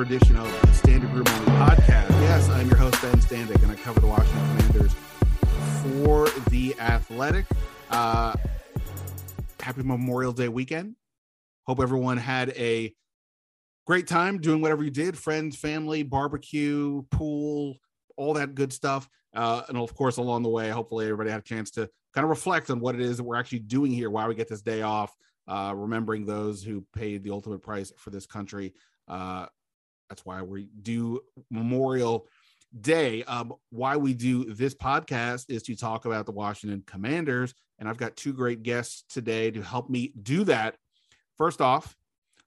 another edition of the Standig Room Only podcast. Yes, I'm your host, Ben Standig, and I cover the Washington Commanders for The Athletic. Uh, happy Memorial Day weekend. Hope everyone had a great time doing whatever you did friends, family, barbecue, pool, all that good stuff. Uh, and of course, along the way, hopefully, everybody had a chance to kind of reflect on what it is that we're actually doing here, why we get this day off, uh, remembering those who paid the ultimate price for this country. Uh, that's why we do Memorial Day. Um, why we do this podcast is to talk about the Washington Commanders. And I've got two great guests today to help me do that. First off,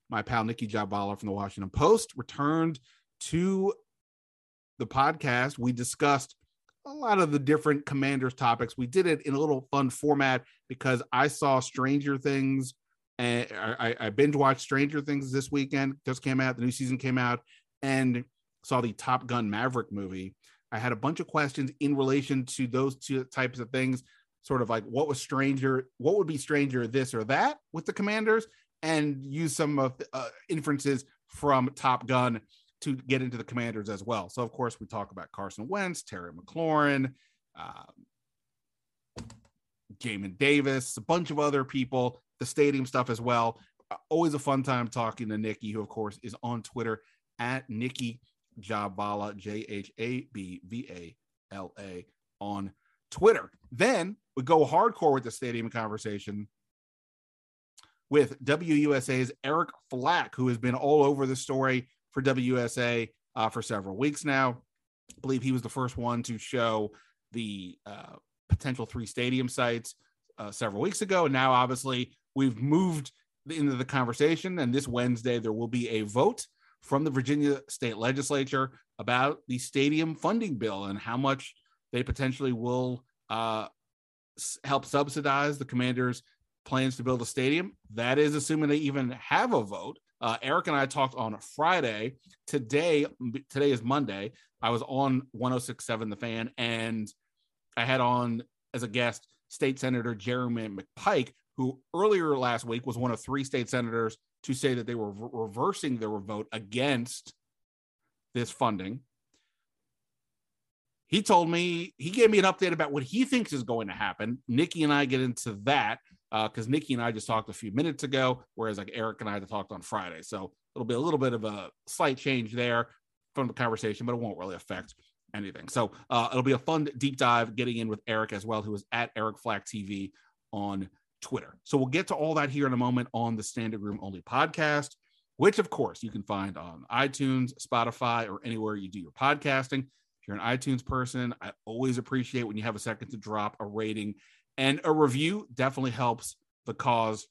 my pal Nicki Jhabvala from the Washington Post returned to the podcast. We discussed a lot of the different commanders topics. We did it in a little fun format because I saw Stranger Things and I, I binge watched Stranger Things this weekend. Just came out. The new season came out, and saw the Top Gun Maverick movie. I had a bunch of questions in relation to those two types of things. Sort of like what was stranger, what would be stranger, this or that with the commanders, and use some of uh, inferences from Top Gun to get into the commanders as well. So, of course, we talk about Carson Wentz, Terry McLaurin, um, Jamin Davis, a bunch of other people, the stadium stuff as well. Uh, always a fun time talking to Nicki, who, of course, is on Twitter at Nicki Jhabvala, J H A B V A L A, on Twitter. Then we go hardcore with the stadium conversation with WUSA's Eric Flack, who has been all over the story for WUSA uh, for several weeks now. I believe he was the first one to show the uh, potential three stadium sites uh, several weeks ago. And now, obviously, we've moved into the conversation. And this Wednesday, there will be a vote from the Virginia state legislature about the stadium funding bill and how much they potentially will uh, help subsidize the commanders' plans to build a stadium. That is assuming they even have a vote. Uh, Eric and I talked on Friday. Today, today is Monday. I was on 1067 The Fan, and I had on as a guest State Senator Jeremy McPike, who earlier last week was one of three state senators to say that they were re- reversing their vote against this funding. He told me, he gave me an update about what he thinks is going to happen. Nicki and I get into that because uh, Nicki and I just talked a few minutes ago, whereas like Eric and I had talked on Friday. So it'll be a little bit of a slight change there from the conversation, but it won't really affect anything. So uh, it'll be a fun deep dive getting in with Eric as well, who is at Eric Flack TV on Twitter. So we'll get to all that here in a moment on the Standig Room Only podcast, which of course you can find on iTunes, Spotify, or anywhere you do your podcasting. If you're an iTunes person, I always appreciate when you have a second to drop a rating and a review. Definitely helps the cause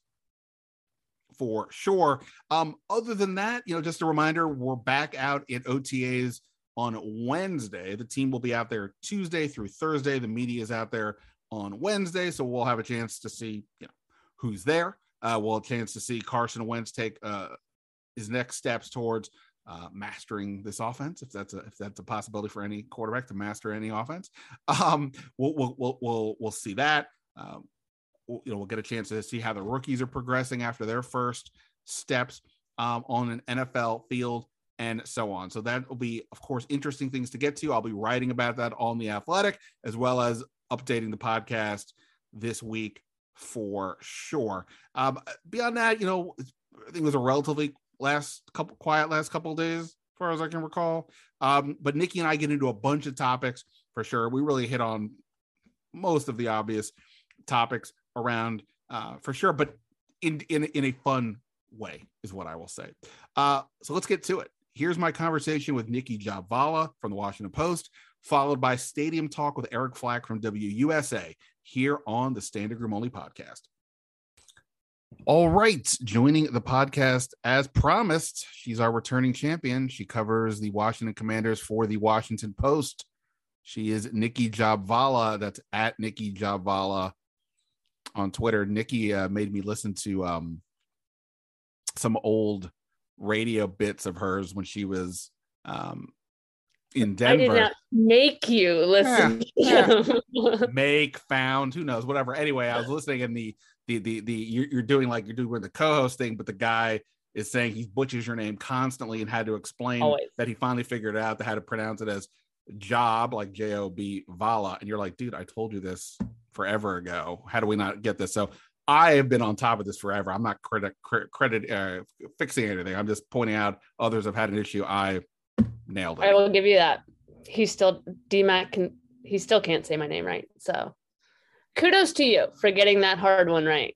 for sure. Um, other than that, you know, just a reminder, we're back out at OTAs on Wednesday. The team will be out there Tuesday through Thursday. The media is out there on Wednesday, so we'll have a chance to see you know who's there. Uh, we'll have a chance to see Carson Wentz take uh, his next steps towards uh, mastering this offense, if that's a if that's a possibility for any quarterback to master any offense. Um, we'll we'll we'll we'll, we'll see that. Um, we'll, you know, we'll get a chance to see how the rookies are progressing after their first steps um, on an NFL field and so on. So that will be, of course, interesting things to get to. I'll be writing about that on the Athletic as well as updating the podcast this week for sure. Um, beyond that, you know, I think it was a relatively last couple quiet last couple days, as far as I can recall. Um, but Nicki and I get into a bunch of topics for sure. We really hit on most of the obvious topics around uh, for sure, but in in in a fun way is what I will say. Uh, so let's get to it. Here's my conversation with Nicki Jhabvala from the Washington Post, followed by Stadium Talk with Eric Flack from WUSA here on the Standig Room Only podcast. All right, joining the podcast as promised, she's our returning champion. She covers the Washington Commanders for the Washington Post. She is Nicki Jhabvala. That's at Nicki Jhabvala on Twitter. Nicki uh, made me listen to um, some old radio bits of hers when she was um, in Denver. I did not make you listen. Yeah, yeah. make, found, who knows, whatever. Anyway, I was listening and the the the the you're, you're doing like you're doing the co-host thing, but the guy is saying he butchers your name constantly and had to explain Always. that he finally figured out that how to pronounce it as job, like J O B Vala. And you're like, dude, I told you this forever ago. How do we not get this? So I have been on top of this forever. I'm not credit credit, credit uh, fixing anything. I'm just pointing out others have had an issue. I nailed it. I will give you that. He still DMAC can he still can't say my name right. So kudos to you for getting that hard one right.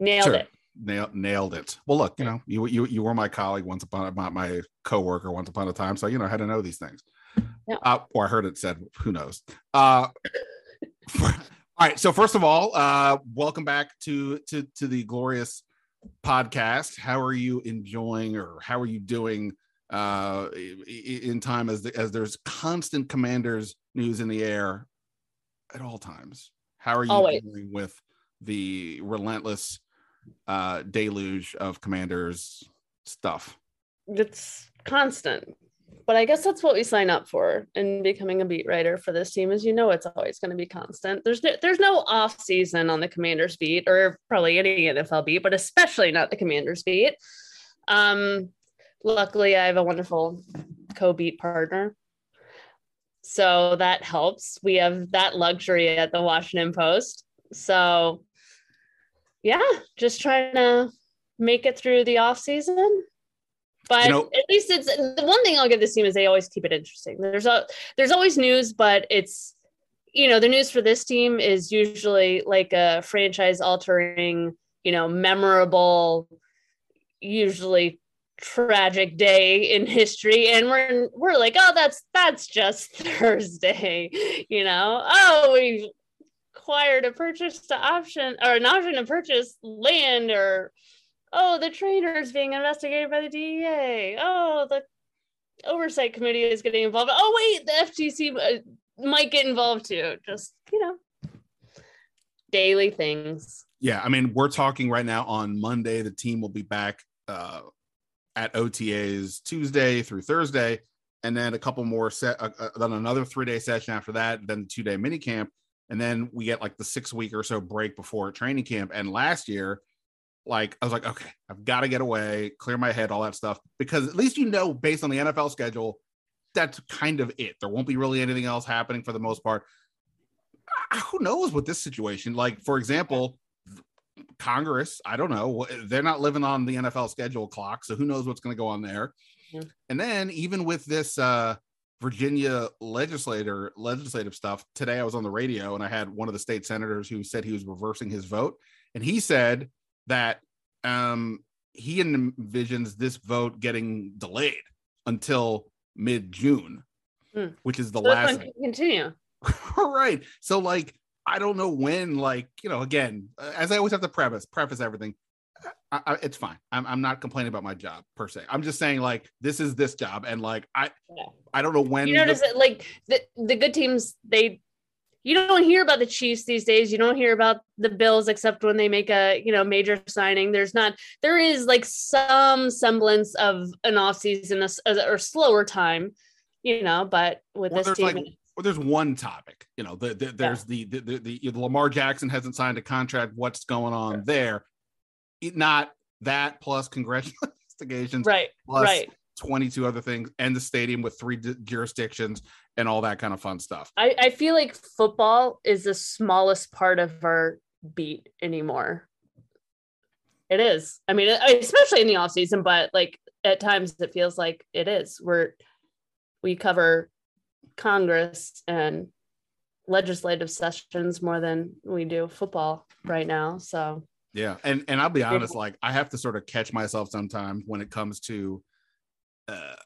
Nailed Sure. it. Nailed, nailed it. Well, look, you know, you you you were my colleague once upon my, my coworker once upon a time, so you know I had to know these things. Yeah. Uh, or I heard it said, who knows? Uh, all right. So first of all, uh, welcome back to to to the glorious podcast. How are you enjoying, or how are you doing uh, in time as the, as there's constant commanders news in the air at all times? How are you Always. dealing with the relentless uh, deluge of commanders stuff? It's constant. But I guess that's what we sign up for in becoming a beat writer for this team is you know it's always going to be constant. There's no, there's no off season on the Commanders beat or probably any NFL beat, but especially not the Commanders beat. Um luckily I have a wonderful co-beat partner. So that helps. We have that luxury at the Washington Post. So yeah, just trying to make it through the off season. But You know- at least it's the one thing I'll give this team is they always keep it interesting. There's a there's always news, but it's you know the news for this team is usually like a franchise altering, you know, memorable, usually tragic day in history and we're we're like oh that's that's just thursday you know? Oh we acquired a purchase to option or an option to purchase land or oh the trainer is being investigated by the dea oh the oversight committee is getting involved. Oh wait the ftc uh, might get involved too. Just you know daily things. Yeah, I mean, we're talking right now on Monday. The team will be back uh, at OTAs Tuesday through Thursday, and then a couple more set, uh, uh, then another three day session after that, then the two day mini camp, and then we get like the six week or so break before training camp. And last year, like I was like, okay, I've got to get away, clear my head, all that stuff, because at least you know, based on the NFL schedule, that's kind of it. There won't be really anything else happening for the most part. Who knows with this situation? Like, for example, Congress, I don't know. They're not living on the NFL schedule clock, so who knows what's going to go on there. Yeah. And then even with this uh Virginia legislator legislative stuff, today I was on the radio and I had one of the state senators who said he was reversing his vote and he said that um he envisions this vote getting delayed until mid-June, Hmm. which is the so last continue all right. So like I don't know when like, you know, again, uh, as I always have to preface preface everything. I, I, it's fine. I'm, I'm not complaining about my job per se. I'm just saying like this is this job and like I Yeah. I don't know when you the- notice that like the, the good teams they you don't hear about the chiefs these days you don't hear about the bills except when they make a you know major signing there's not there is like some semblance of an off season or slower time you know but with Well, this team like, well, there's one topic, you know, the, the, there's the, the, the, the, the Lamar Jackson hasn't signed a contract. What's going on there? It, not that plus congressional investigations, right plus right 22 other things, and the stadium with three d- jurisdictions and all that kind of fun stuff. I, I feel like football is the smallest part of our beat anymore it is i mean especially in the off season but like at times it feels like it is we're we cover congress and legislative sessions more than we do football right now so Yeah, and and I'll be honest, like I have to sort of catch myself sometimes when it comes to. uh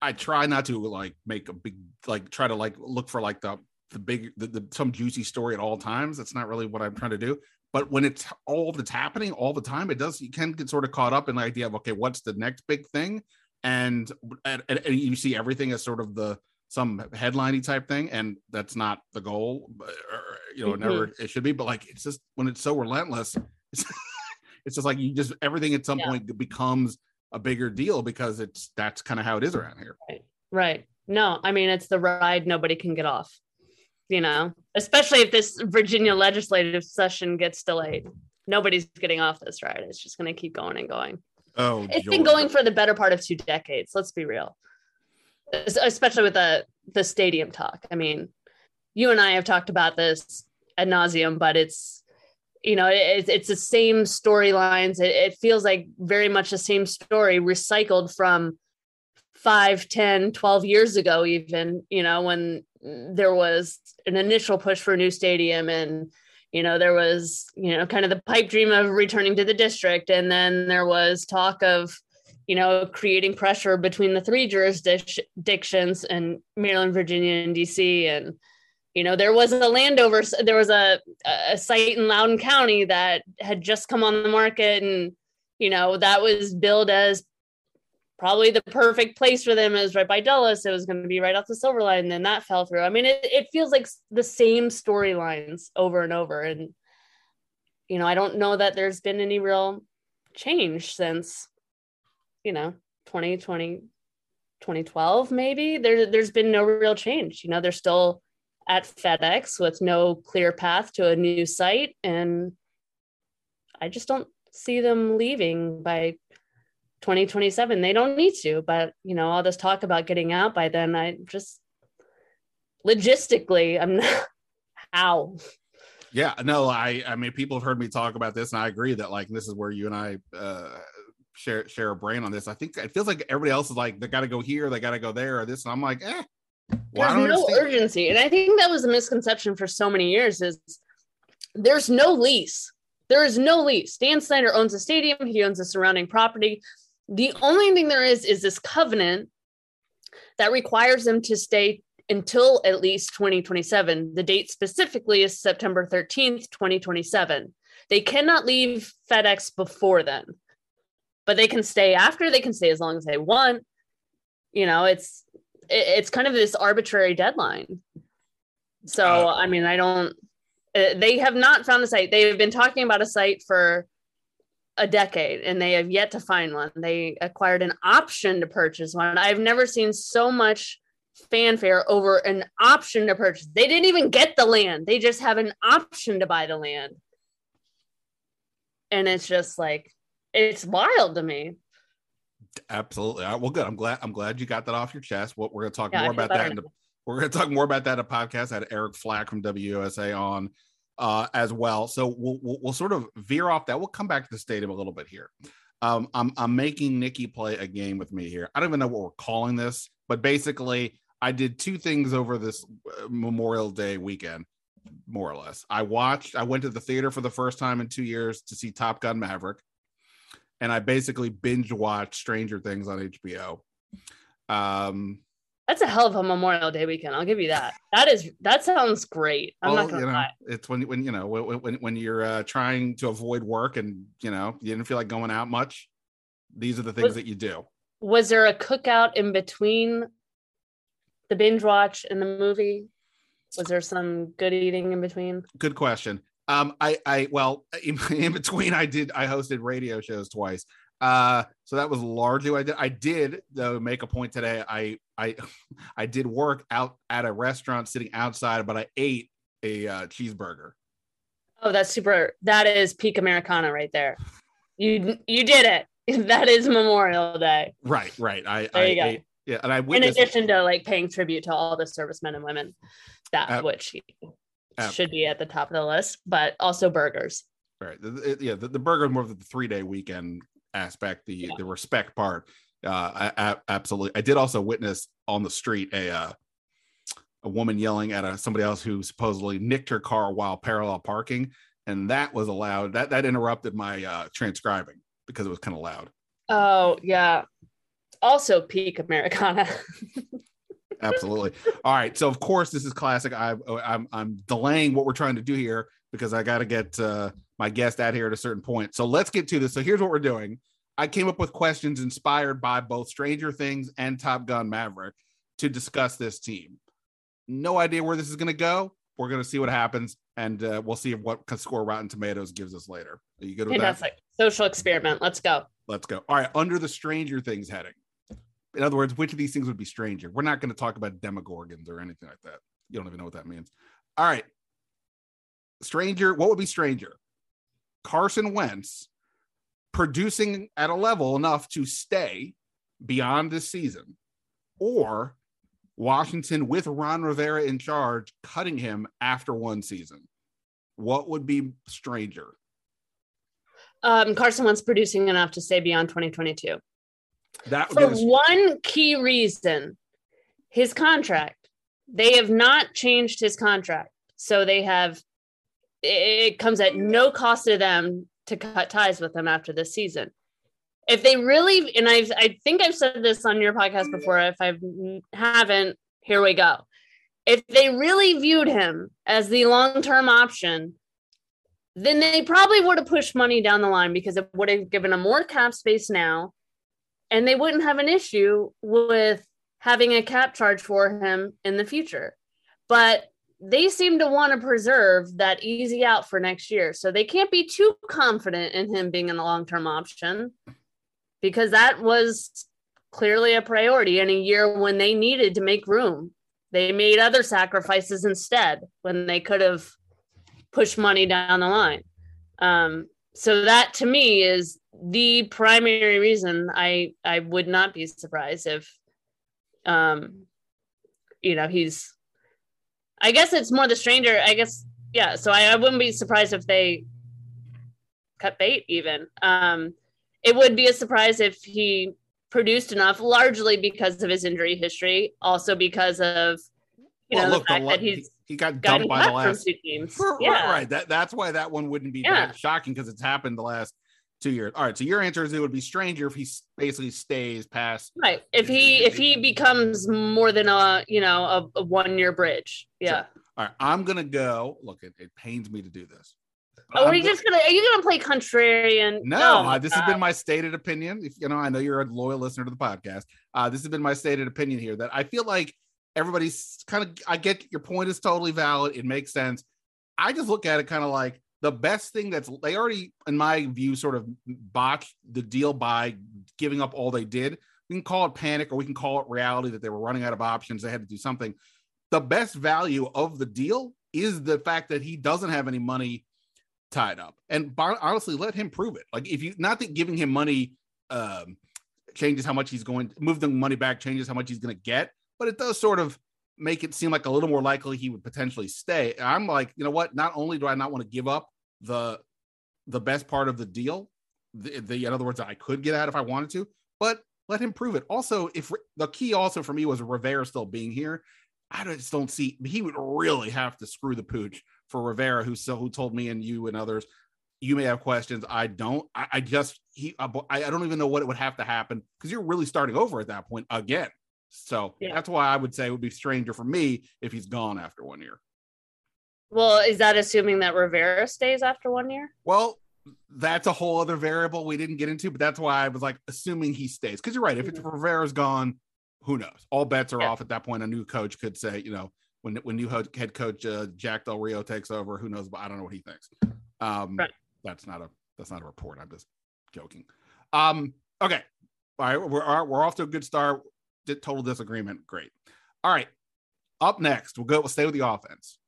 I try not to like make a big like try to like look for like the the big the, the some juicy story at all times. That's not really what I'm trying to do. But when it's all that's happening all the time, it does you can get sort of caught up in the idea of okay, what's the next big thing, and and, and you see everything as sort of the some headliney type thing, and that's not the goal. Or, you know, it never mm-hmm. it should be. But like it's just when it's so relentless, it's, it's just like you just everything at some Yeah. point becomes a bigger deal because it's that's kind of how it is around here. right. right no i mean it's the ride nobody can get off you know especially if this virginia legislative session gets delayed nobody's getting off this ride it's just going to keep going and going Oh, it's been going for the better part of two decades. Let's be real, especially with the the stadium talk. I mean, you and I have talked about this ad nauseum, but it's you know it, it's the same storylines. It, it feels like very much the same story recycled from 5 10 12 years ago even you know when there was an initial push for a new stadium and you know there was you know kind of the pipe dream of returning to the district. And then there was talk of you know creating pressure between the three jurisdictions and maryland virginia and dc and you know there was a landover there was a, a site in loudoun county that had just come on the market. And you know that was billed as probably the perfect place for them is right by Dulles. It was going to be right off the Silver Line, and then that fell through. I mean, it, it feels like the same storylines over and over. And, you know, I don't know that there's been any real change since, you know, 2020, 2012, maybe. There, there's been no real change. You know, they're still at FedEx with no clear path to a new site. And I just don't see them leaving by 2027 they don't need to but you know all this talk about getting out by then i just logistically i'm not how Yeah, no, I I mean people have heard me talk about this, and I agree that like this is where you and I uh share share a brain on this. I think it feels like everybody else is like they got to go here, they got to go there, or this, and I'm like, eh. Well, there's no understand. urgency and i think that was a misconception for so many years is there's no lease there is no lease dan snyder owns the stadium he owns the surrounding property the only thing there is is this covenant that requires them to stay until at least 2027 the date specifically is september 13th 2027 they cannot leave fedex before then but they can stay after they can stay as long as they want. You know it's it's kind of this arbitrary deadline. So Uh, i mean i don't uh, they have not found a site. They have been talking about a site for a decade and they have yet to find one they acquired an option to purchase one i've never seen so much fanfare over an option to purchase they didn't even get the land they just have an option to buy the land and it's just like it's wild to me Absolutely. Right, well, good. I'm glad. I'm glad you got that off your chest. What we're going to talk Yeah, more about that. In the, we're going to talk more about that in a podcast. I had Eric Flack from WUSA on uh, as well. So we'll, we'll we'll sort of veer off that. We'll come back to the stadium a little bit here. Um, I'm I'm making Nicki play a game with me here. I don't even know what we're calling this, but basically, I did two things over this uh, Memorial Day weekend, more or less. I watched. I went to the theater for the first time in two years to see Top Gun Maverick and I basically binge watched Stranger Things on HBO. Um, That's a hell of a Memorial Day weekend. I'll give you that. That is that sounds great. I'm well, not gonna you know, lie. it's when when you know when when, when you're uh, trying to avoid work and you know you didn't feel like going out much. These are the things Was- that you do. Was there a cookout in between the binge watch and the movie? Was there some good eating in between? Good question. Um, I I well in, in between I did I hosted radio shows twice. Uh, so that was largely what I did. I did though make a point today. I I I did work out at a restaurant sitting outside, but I ate a uh, cheeseburger. Oh, that's super. That is peak Americana right there. You you did it. That is Memorial Day. Right, right. I, There I you go. ate, yeah, and I In addition to like paying tribute to all the servicemen and women, that Ab- which ab- should be at the top of the list, but also burgers. right, yeah, the, the burger more of the three day weekend aspect, the Yeah. the respect part. Uh, I, I, absolutely. I did also witness on the street a uh, a woman yelling at a somebody else who supposedly nicked her car while parallel parking, and that was allowed. That that interrupted my uh, transcribing because it was kind of loud. Oh yeah. Also peak Americana. Absolutely. All right. So of course this is classic. I, I'm I'm delaying what we're trying to do here because I got to get uh, my guest out here at a certain point. So let's get to this. So here's what we're doing. I came up with questions inspired by both Stranger Things and Top Gun Maverick to discuss this team. No idea where this is going to go. We're going to see what happens, and uh, we'll see what score Rotten Tomatoes gives us later. Are you good with that? Fantastic. Social experiment. Let's go. Let's go. All right, under the Stranger Things heading. In other words, which of these things would be stranger? We're not going to talk about demogorgons or anything like that. You don't even know what that means. All right. Stranger, what would be stranger? Carson Wentz producing at a level enough to stay beyond this season, or Washington with Ron Rivera in charge cutting him after one season? What would be stranger? Um, Carson Wentz producing enough to stay beyond 2022. That For one key reason, his contract. They have not changed his contract. So they have it comes at no cost to them to cut ties with him after this season. If they really, and I've, I think I've said this on your podcast before. If I haven't, here we go. If they really viewed him as the long term option, then they probably would have pushed money down the line because it would have given them more cap space now, and they wouldn't have an issue with having a cap charge for him in the future. But they seem to want to preserve that easy out for next year. So they can't be too confident in him being in the long term option because that was clearly a priority in a year when they needed to make room. They made other sacrifices instead when they could have pushed money down the line. Um, so that to me is the primary reason I I would not be surprised if um you know he's I guess it's more the stranger. I guess yeah. So I, I wouldn't be surprised if they cut bait. Even um, it would be a surprise if he produced enough, largely because of his injury history, also because of you well, know look, the fact the, that he's he got dumped by the last two teams. yeah. right. That that's why that one wouldn't be yeah. shocking because it's happened the last two years. All right. So your answer is it would be stranger if he basically stays past. Right. If he if he becomes more than a you know a, a one year bridge. Yeah. All right. I'm gonna go. Look, it, it pains me to do this. Oh, are you just gonna? Are you gonna play contrarian? No, oh, this has been my stated opinion. If you know, I know you're a loyal listener to the podcast. Uh, this has been my stated opinion here that I feel like everybody's kind of. I get your point is totally valid. It makes sense. I just look at it kind of like the best thing that's they already, in my view, sort of botched the deal by giving up all they did. We can call it panic or we can call it reality that they were running out of options. They had to do something. The best value of the deal is the fact that he doesn't have any money tied up. And honestly, let him prove it. Like if you not that giving him money um, changes how much he's going move the money back, changes how much he's going to get, but it does sort of make it seem like a little more likely he would potentially stay. And I'm like, you know what? Not only do I not want to give up the the best part of the deal, the, the in other words, I could get out if I wanted to, but let him prove it. Also, if the key also for me was Rivera still being here, I just don't see he would really have to screw the pooch for Rivera, who so who told me and you and others. You may have questions. I don't. I, I just he. I, I don't even know what it would have to happen because you're really starting over at that point again. So yeah. that's why I would say it would be stranger for me if he's gone after one year. Well, is that assuming that Rivera stays after one year? Well, that's a whole other variable we didn't get into, but that's why I was like assuming he stays. Because you're right, if it's mm-hmm. Rivera's gone, who knows? All bets are yeah. off at that point. A new coach could say, you know, when when new head coach uh, Jack Del Rio takes over, who knows? But I don't know what he thinks. Um, right. That's not a that's not a report. I'm just joking. Um, okay, all right, we're we're off to a good start total disagreement. Great. All right. Up next, we'll go. We'll stay with the offense.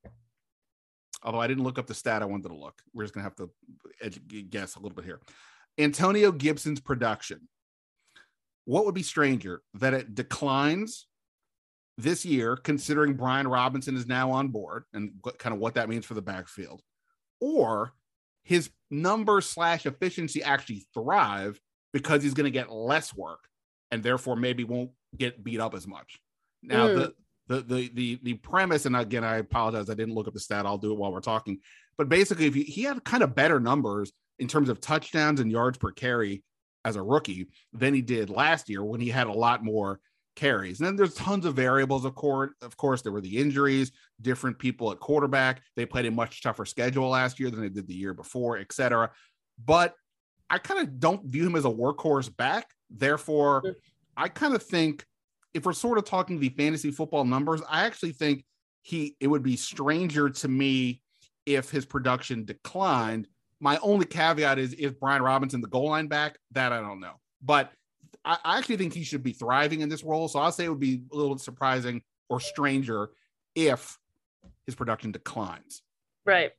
Although I didn't look up the stat I wanted to look, we're just gonna have to guess a little bit here. Antonio Gibson's production. What would be stranger that it declines this year, considering Brian Robinson is now on board and what, kind of what that means for the backfield, or his number slash efficiency actually thrive because he's going to get less work and therefore maybe won't get beat up as much. Now mm. the, the the the the premise, and again, I apologize, I didn't look up the stat. I'll do it while we're talking. But basically, if he, he had kind of better numbers in terms of touchdowns and yards per carry as a rookie than he did last year when he had a lot more carries. And then there's tons of variables, of course. Of course, there were the injuries, different people at quarterback. They played a much tougher schedule last year than they did the year before, etc. But I kind of don't view him as a workhorse back. Therefore, I kind of think if we're sort of talking the fantasy football numbers, I actually think he it would be stranger to me if his production declined. My only caveat is is Brian Robinson the goal line back? That I don't know. But I, I actually think he should be thriving in this role. So I'll say it would be a little surprising or stranger if his production declines. Right.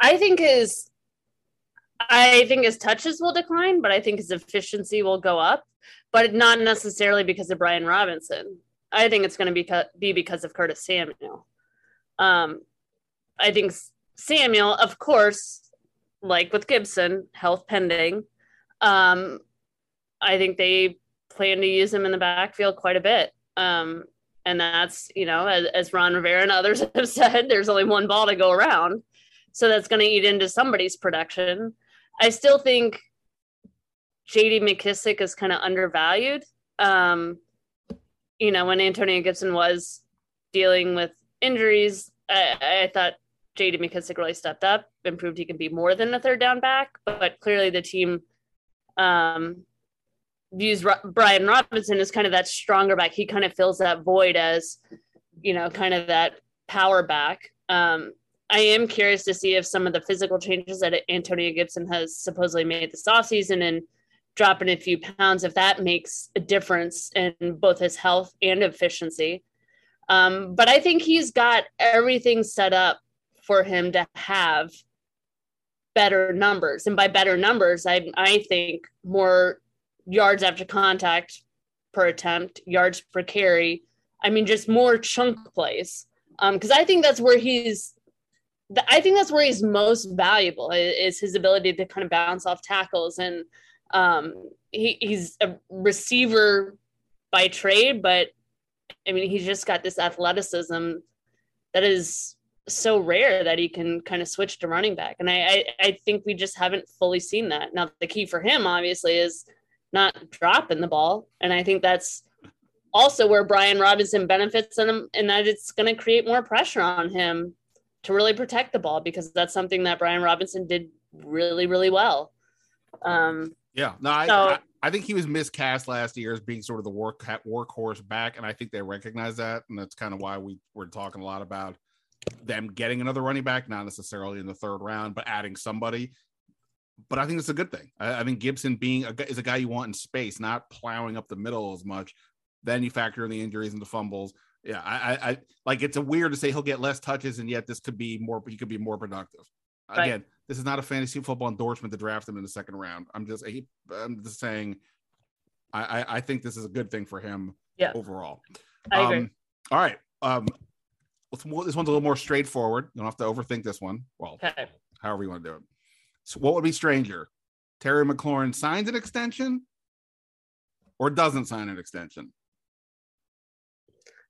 I think his I think his touches will decline, but I think his efficiency will go up, but not necessarily because of Brian Robinson. I think it's going to be, be because of Curtis Samuel. Um, I think Samuel, of course, like with Gibson, health pending. Um, I think they plan to use him in the backfield quite a bit. Um, and that's, you know, as, as Ron Rivera and others have said, there's only one ball to go around. So that's going to eat into somebody's production. I still think JD McKissick is kind of undervalued. Um, you know, when Antonio Gibson was dealing with injuries, I, I thought JD McKissick really stepped up and proved he can be more than a third down back. But clearly, the team um, views Ro- Brian Robinson as kind of that stronger back. He kind of fills that void as, you know, kind of that power back. Um, I am curious to see if some of the physical changes that Antonio Gibson has supposedly made this offseason and dropping a few pounds, if that makes a difference in both his health and efficiency. Um, but I think he's got everything set up for him to have better numbers. And by better numbers, I, I think more yards after contact per attempt, yards per carry. I mean, just more chunk plays. Because um, I think that's where he's, I think that's where he's most valuable is his ability to kind of bounce off tackles. And um, he, he's a receiver by trade, but I mean, he's just got this athleticism that is so rare that he can kind of switch to running back. And I, I, I think we just haven't fully seen that. Now, the key for him, obviously, is not dropping the ball. And I think that's also where Brian Robinson benefits him, and that it's going to create more pressure on him to really protect the ball because that's something that Brian Robinson did really, really well. Um, yeah, no, I, so, I, I, think he was miscast last year as being sort of the work workhorse back, and I think they recognize that, and that's kind of why we were talking a lot about them getting another running back, not necessarily in the third round, but adding somebody but I think it's a good thing. I, I think Gibson being a, is a guy you want in space, not plowing up the middle as much. Then you factor in the injuries and the fumbles. Yeah, I, I, I like it's a weird to say he'll get less touches, and yet this could be more. He could be more productive. Right. Again, this is not a fantasy football endorsement to draft him in the second round. I'm just, I'm just saying, I, I, I think this is a good thing for him. Yeah. Overall. I agree. Um, all right. Um, this one's a little more straightforward. You don't have to overthink this one. Well, okay. however you want to do it. So what would be stranger? Terry McLaurin signs an extension or doesn't sign an extension?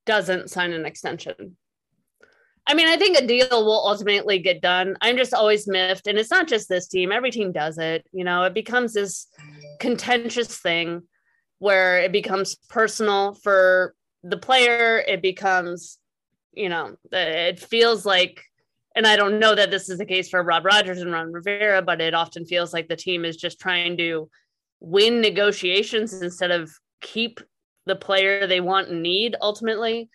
Doesn't sign an extension. I mean, I think a deal will ultimately get done. I'm just always miffed. And it's not just this team, every team does it. You know, it becomes this contentious thing where it becomes personal for the player. It becomes, you know, it feels like and I don't know that this is the case for Rob Rogers and Ron Rivera, but it often feels like the team is just trying to win negotiations instead of keep the player they want and need ultimately.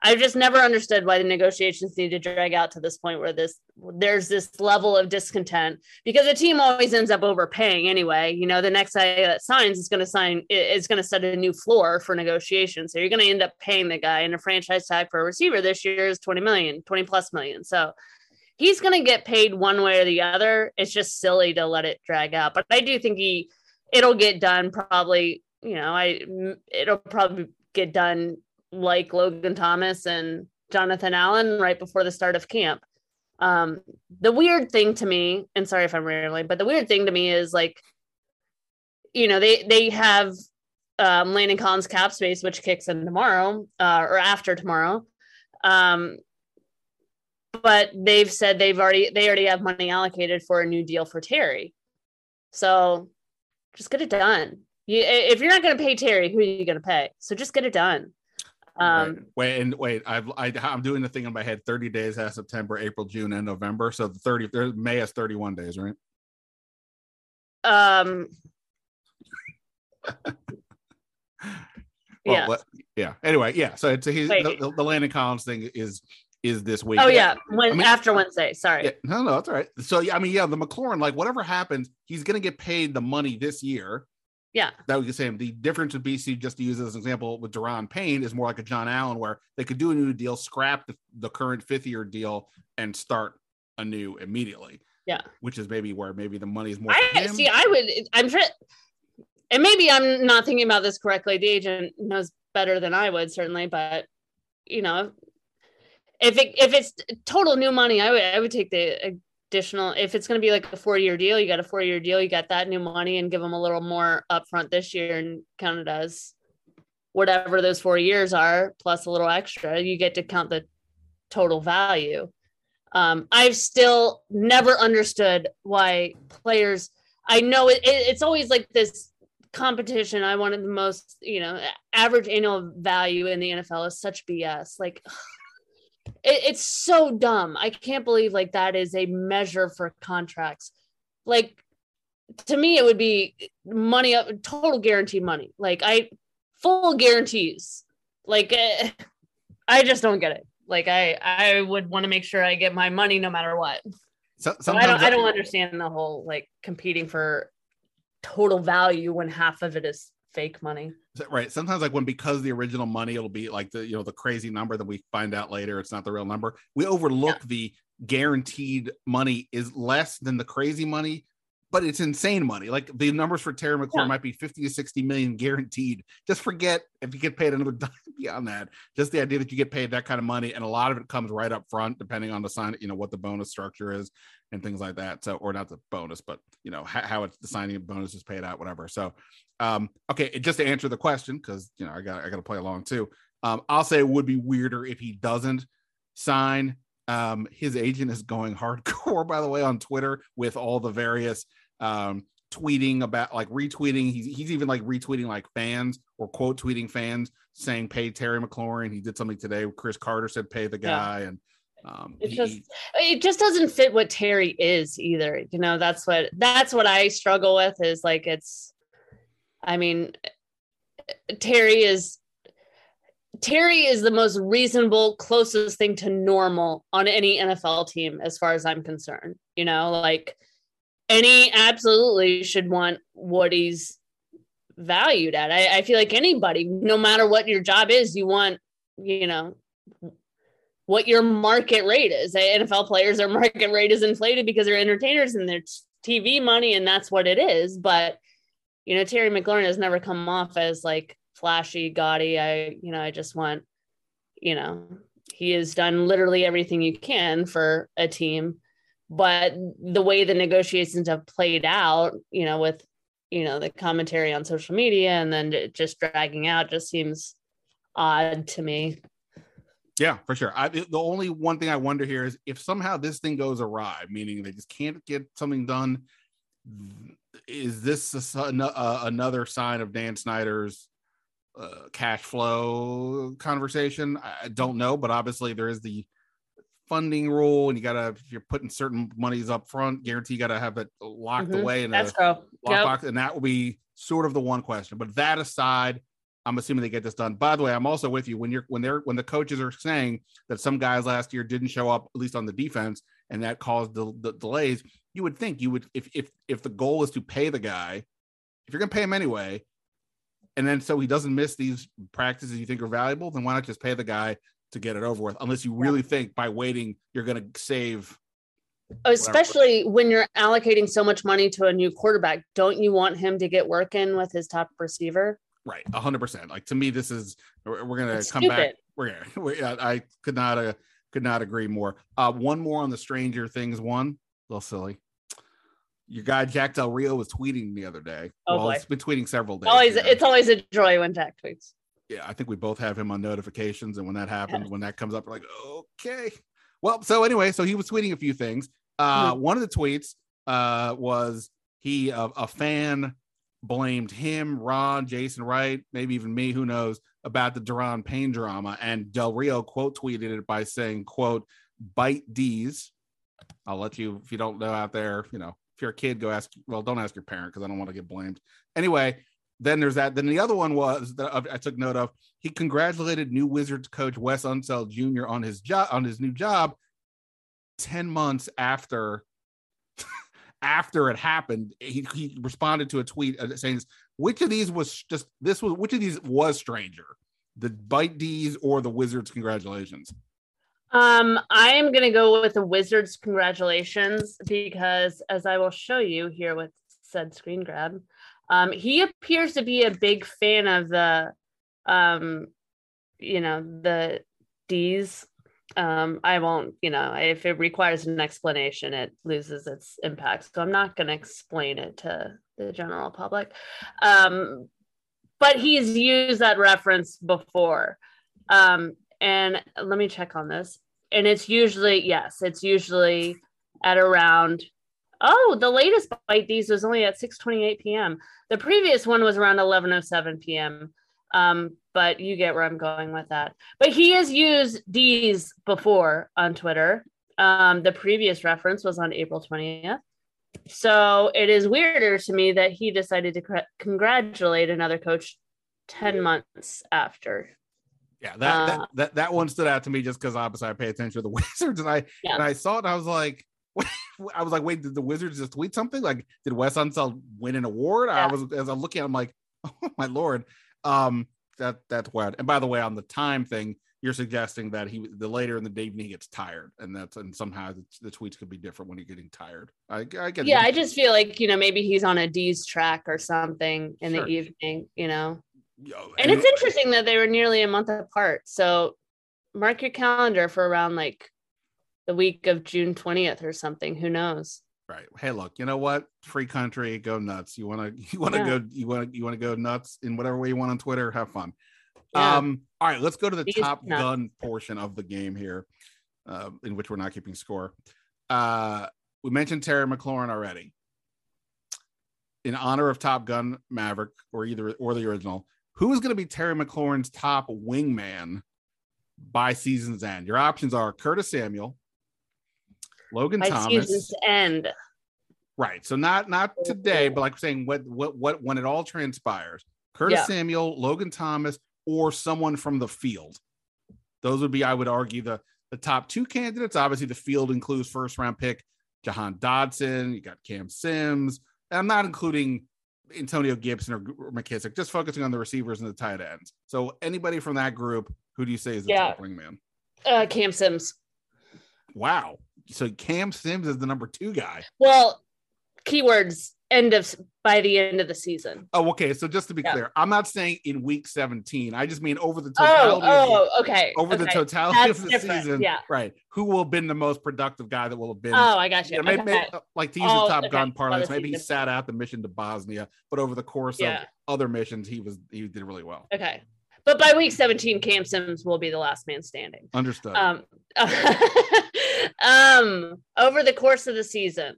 I've just never understood why the negotiations need to drag out to this point where this there's this level of discontent because the team always ends up overpaying anyway. You know, the next guy that signs is going to sign is going to set a new floor for negotiations. So you're going to end up paying the guy and a franchise tag for a receiver this year is 20 million, 20 plus million. So he's going to get paid one way or the other. It's just silly to let it drag out. But I do think he it'll get done probably, you know, I it'll probably get done like Logan Thomas and Jonathan Allen right before the start of camp. Um, the weird thing to me, and sorry if I'm rambling, but the weird thing to me is like, you know, they they have um, Landon Collins cap space, which kicks in tomorrow uh, or after tomorrow. Um, but they've said they've already they already have money allocated for a new deal for Terry. So just get it done. You, if you're not going to pay Terry, who are you going to pay? So just get it done. Um, right. Wait and wait. I've I, i am doing the thing in my head. 30 days has September, April, June, and November. So the 30 May has 31 days, right? Um. well, yeah. yeah. Anyway, yeah. So it's a, he's, the, the Landon Collins thing is is this week. Oh yeah, when I mean, after Wednesday. Sorry. Yeah, no, no, that's all right. So yeah, I mean, yeah, the McLaurin, like whatever happens, he's gonna get paid the money this year. Yeah. That we could say the difference with BC, just to use as an example with Daron Payne, is more like a John Allen, where they could do a new deal, scrap the, the current fifth year deal, and start anew immediately. Yeah. Which is maybe where maybe the money is more. I see. I would. I'm sure, and maybe I'm not thinking about this correctly. The agent knows better than I would certainly, but you know, if it if it's total new money, I would I would take the additional. If it's going to be like a four year deal, you got a four year deal, you got that new money, and give them a little more upfront this year and count it as whatever those four years are plus a little extra. You get to count the total value. Um, I've still never understood why players. I know it, it, it's always like this competition. I wanted the most, you know, average annual value in the NFL is such BS. Like, it, it's so dumb. I can't believe like that is a measure for contracts. Like, to me, it would be money up, total guaranteed money. Like, I full guarantees. Like, eh, I just don't get it. Like I I would want to make sure I get my money no matter what. So, I don't I don't understand the whole like competing for total value when half of it is fake money. Right. Sometimes like when because the original money it'll be like the you know the crazy number that we find out later it's not the real number. We overlook yeah. the guaranteed money is less than the crazy money but it's insane money. Like the numbers for Terry McLaurin yeah. might be 50 to 60 million guaranteed. Just forget if you get paid another dime beyond that. Just the idea that you get paid that kind of money, and a lot of it comes right up front, depending on the sign, you know, what the bonus structure is and things like that. So, or not the bonus, but you know how, how it's the signing bonus is paid out, whatever. So, um, okay, just to answer the question, because you know I got I got to play along too. Um, I'll say it would be weirder if he doesn't sign um, his agent is going hardcore, by the way, on Twitter with all the various um, tweeting about like retweeting. He's, he's even like retweeting like fans or quote tweeting fans saying pay Terry McLaurin. He did something today. Chris Carter said pay the guy. Yeah. And um, it just he, it just doesn't fit what Terry is either. You know, that's what that's what I struggle with is like it's I mean Terry is Terry is the most reasonable, closest thing to normal on any NFL team, as far as I'm concerned. You know, like, any absolutely should want what he's valued at. I, I feel like anybody, no matter what your job is, you want, you know, what your market rate is. NFL players, their market rate is inflated because they're entertainers and their TV money, and that's what it is. But, you know, Terry McLaurin has never come off as like, flashy, gaudy. I, you know, I just want, you know, he has done literally everything you can for a team. But the way the negotiations have played out, you know, with, you know, the commentary on social media and then just dragging out just seems odd to me. Yeah, for sure. I, the only one thing I wonder here is if somehow this thing goes awry, meaning they just can't get something done. Is this a, a, another sign of Dan Snyder's uh, cash flow conversation. I don't know, but obviously there is the funding rule, and you gotta if you're putting certain monies up front, guarantee you gotta have it locked mm-hmm. away in That's a lockbox, yep. and that will be sort of the one question. But that aside, I'm assuming they get this done. By the way, I'm also with you when you're when they're when the coaches are saying that some guys last year didn't show up, at least on the defense, and that caused the, the delays. You would think you would if if if the goal is to pay the guy, if you're gonna pay him anyway, and then so he doesn't miss these practices you think are valuable, then why not just pay the guy to get it over with? Unless you really yeah. think by waiting you're going to save. Especially whatever. when you're allocating so much money to a new quarterback, don't you want him to get work in with his top receiver? Right, hundred percent. Like to me, this is we're, we're gonna That's come stupid. back. We're gonna. we I could not uh, could not agree more. Uh, one more on the Stranger Things one. A little silly your guy Jack Del Rio was tweeting the other day. Oh well, boy. It's been tweeting several days. Always, it's always a joy when Jack tweets. Yeah, I think we both have him on notifications, and when that happens, yeah. when that comes up, we're like, okay. Well, so anyway, so he was tweeting a few things. Uh, mm-hmm. One of the tweets uh, was he uh, a fan blamed him, Ron, Jason Wright, maybe even me, who knows, about the Daron Payne drama, and Del Rio quote tweeted it by saying, "quote Bite D's." I'll let you if you don't know out there, you know, if you're a kid, go ask. Well, don't ask your parent because I don't want to get blamed. Anyway, then there's that. Then the other one was that I took note of. He congratulated new Wizards coach Wes Unseld Jr. on his job on his new job. Ten months after after it happened, he, he responded to a tweet uh, saying, "Which of these was just this was which of these was stranger, the bite D's or the Wizards? Congratulations." Um, I am gonna go with the Wizards. Congratulations, because as I will show you here with said screen grab, um, he appears to be a big fan of the, um, you know, the D's. Um, I won't, you know, if it requires an explanation, it loses its impact. So I'm not going to explain it to the general public. Um, but he's used that reference before. Um, and let me check on this. And it's usually, yes, it's usually at around Oh, the latest bite these was only at 6:28 p.m. The previous one was around 11:07 p.m. Um, but you get where I'm going with that. But he has used these before on Twitter. Um, the previous reference was on April 20th. So it is weirder to me that he decided to congratulate another coach 10 months after. Yeah, that, uh, that, that that one stood out to me just because obviously I pay attention to the Wizards and I yeah. and I saw it and I was like, I was like, wait, did the Wizards just tweet something? Like, did Wes Unseld win an award? Yeah. I was as I'm looking, I'm like, oh my lord, um, that that's weird. And by the way, on the time thing, you're suggesting that he the later in the evening he gets tired, and that's and somehow the, the tweets could be different when you're getting tired. I, I get. Yeah. I just feel like you know maybe he's on a D's track or something in sure. the evening, you know. And, it's interesting that they were nearly a month apart. So mark your calendar for around like the week of June 20th or something. Who knows? Right. Hey, look, you know what? Free country, go nuts. You want to, you want to yeah. go, you want to, you want to go nuts in whatever way you want on Twitter. Have fun. Yeah. Um, all right, let's go to the top gun portion of the game here, uh, in which we're not keeping score. Uh, we mentioned Terry McLaurin already. In honor of Top Gun Maverick, or either or the original, who is going to be Terry McLaurin's top wingman by season's end? Your options are Curtis Samuel, Logan By Thomas. Season's end. Right. So not not today, but like saying what what what when it all transpires. Curtis yeah. Samuel, Logan Thomas, or someone from the field. Those would be, I would argue, the the top two candidates. Obviously, the field includes first round pick Jahan Dotson. You got Cam Sims. And I'm not including Antonio Gibson or McKissic, just focusing on the receivers and the tight ends. So anybody from that group, who do you say is the yeah. top wingman? Uh, Cam Sims. Wow so Cam Sims is the number two guy. Well, keywords end of by the end of the season. Oh, okay. So just to be yeah. clear, I'm not saying in week 17. I just mean over the oh, totality. Oh, oh okay. Over okay. the totality That's of the different. season. Yeah. Right. Who will have been the most productive guy that will have been? Oh, I got you. you know, okay. maybe, like to use oh, the Top okay. Gun parlance, maybe he sat out the mission to Bosnia, but over the course yeah. of other missions, he was he did really well. Okay. But by week 17, Cam Sims will be the last man standing. Understood. Um, um over the course of the season.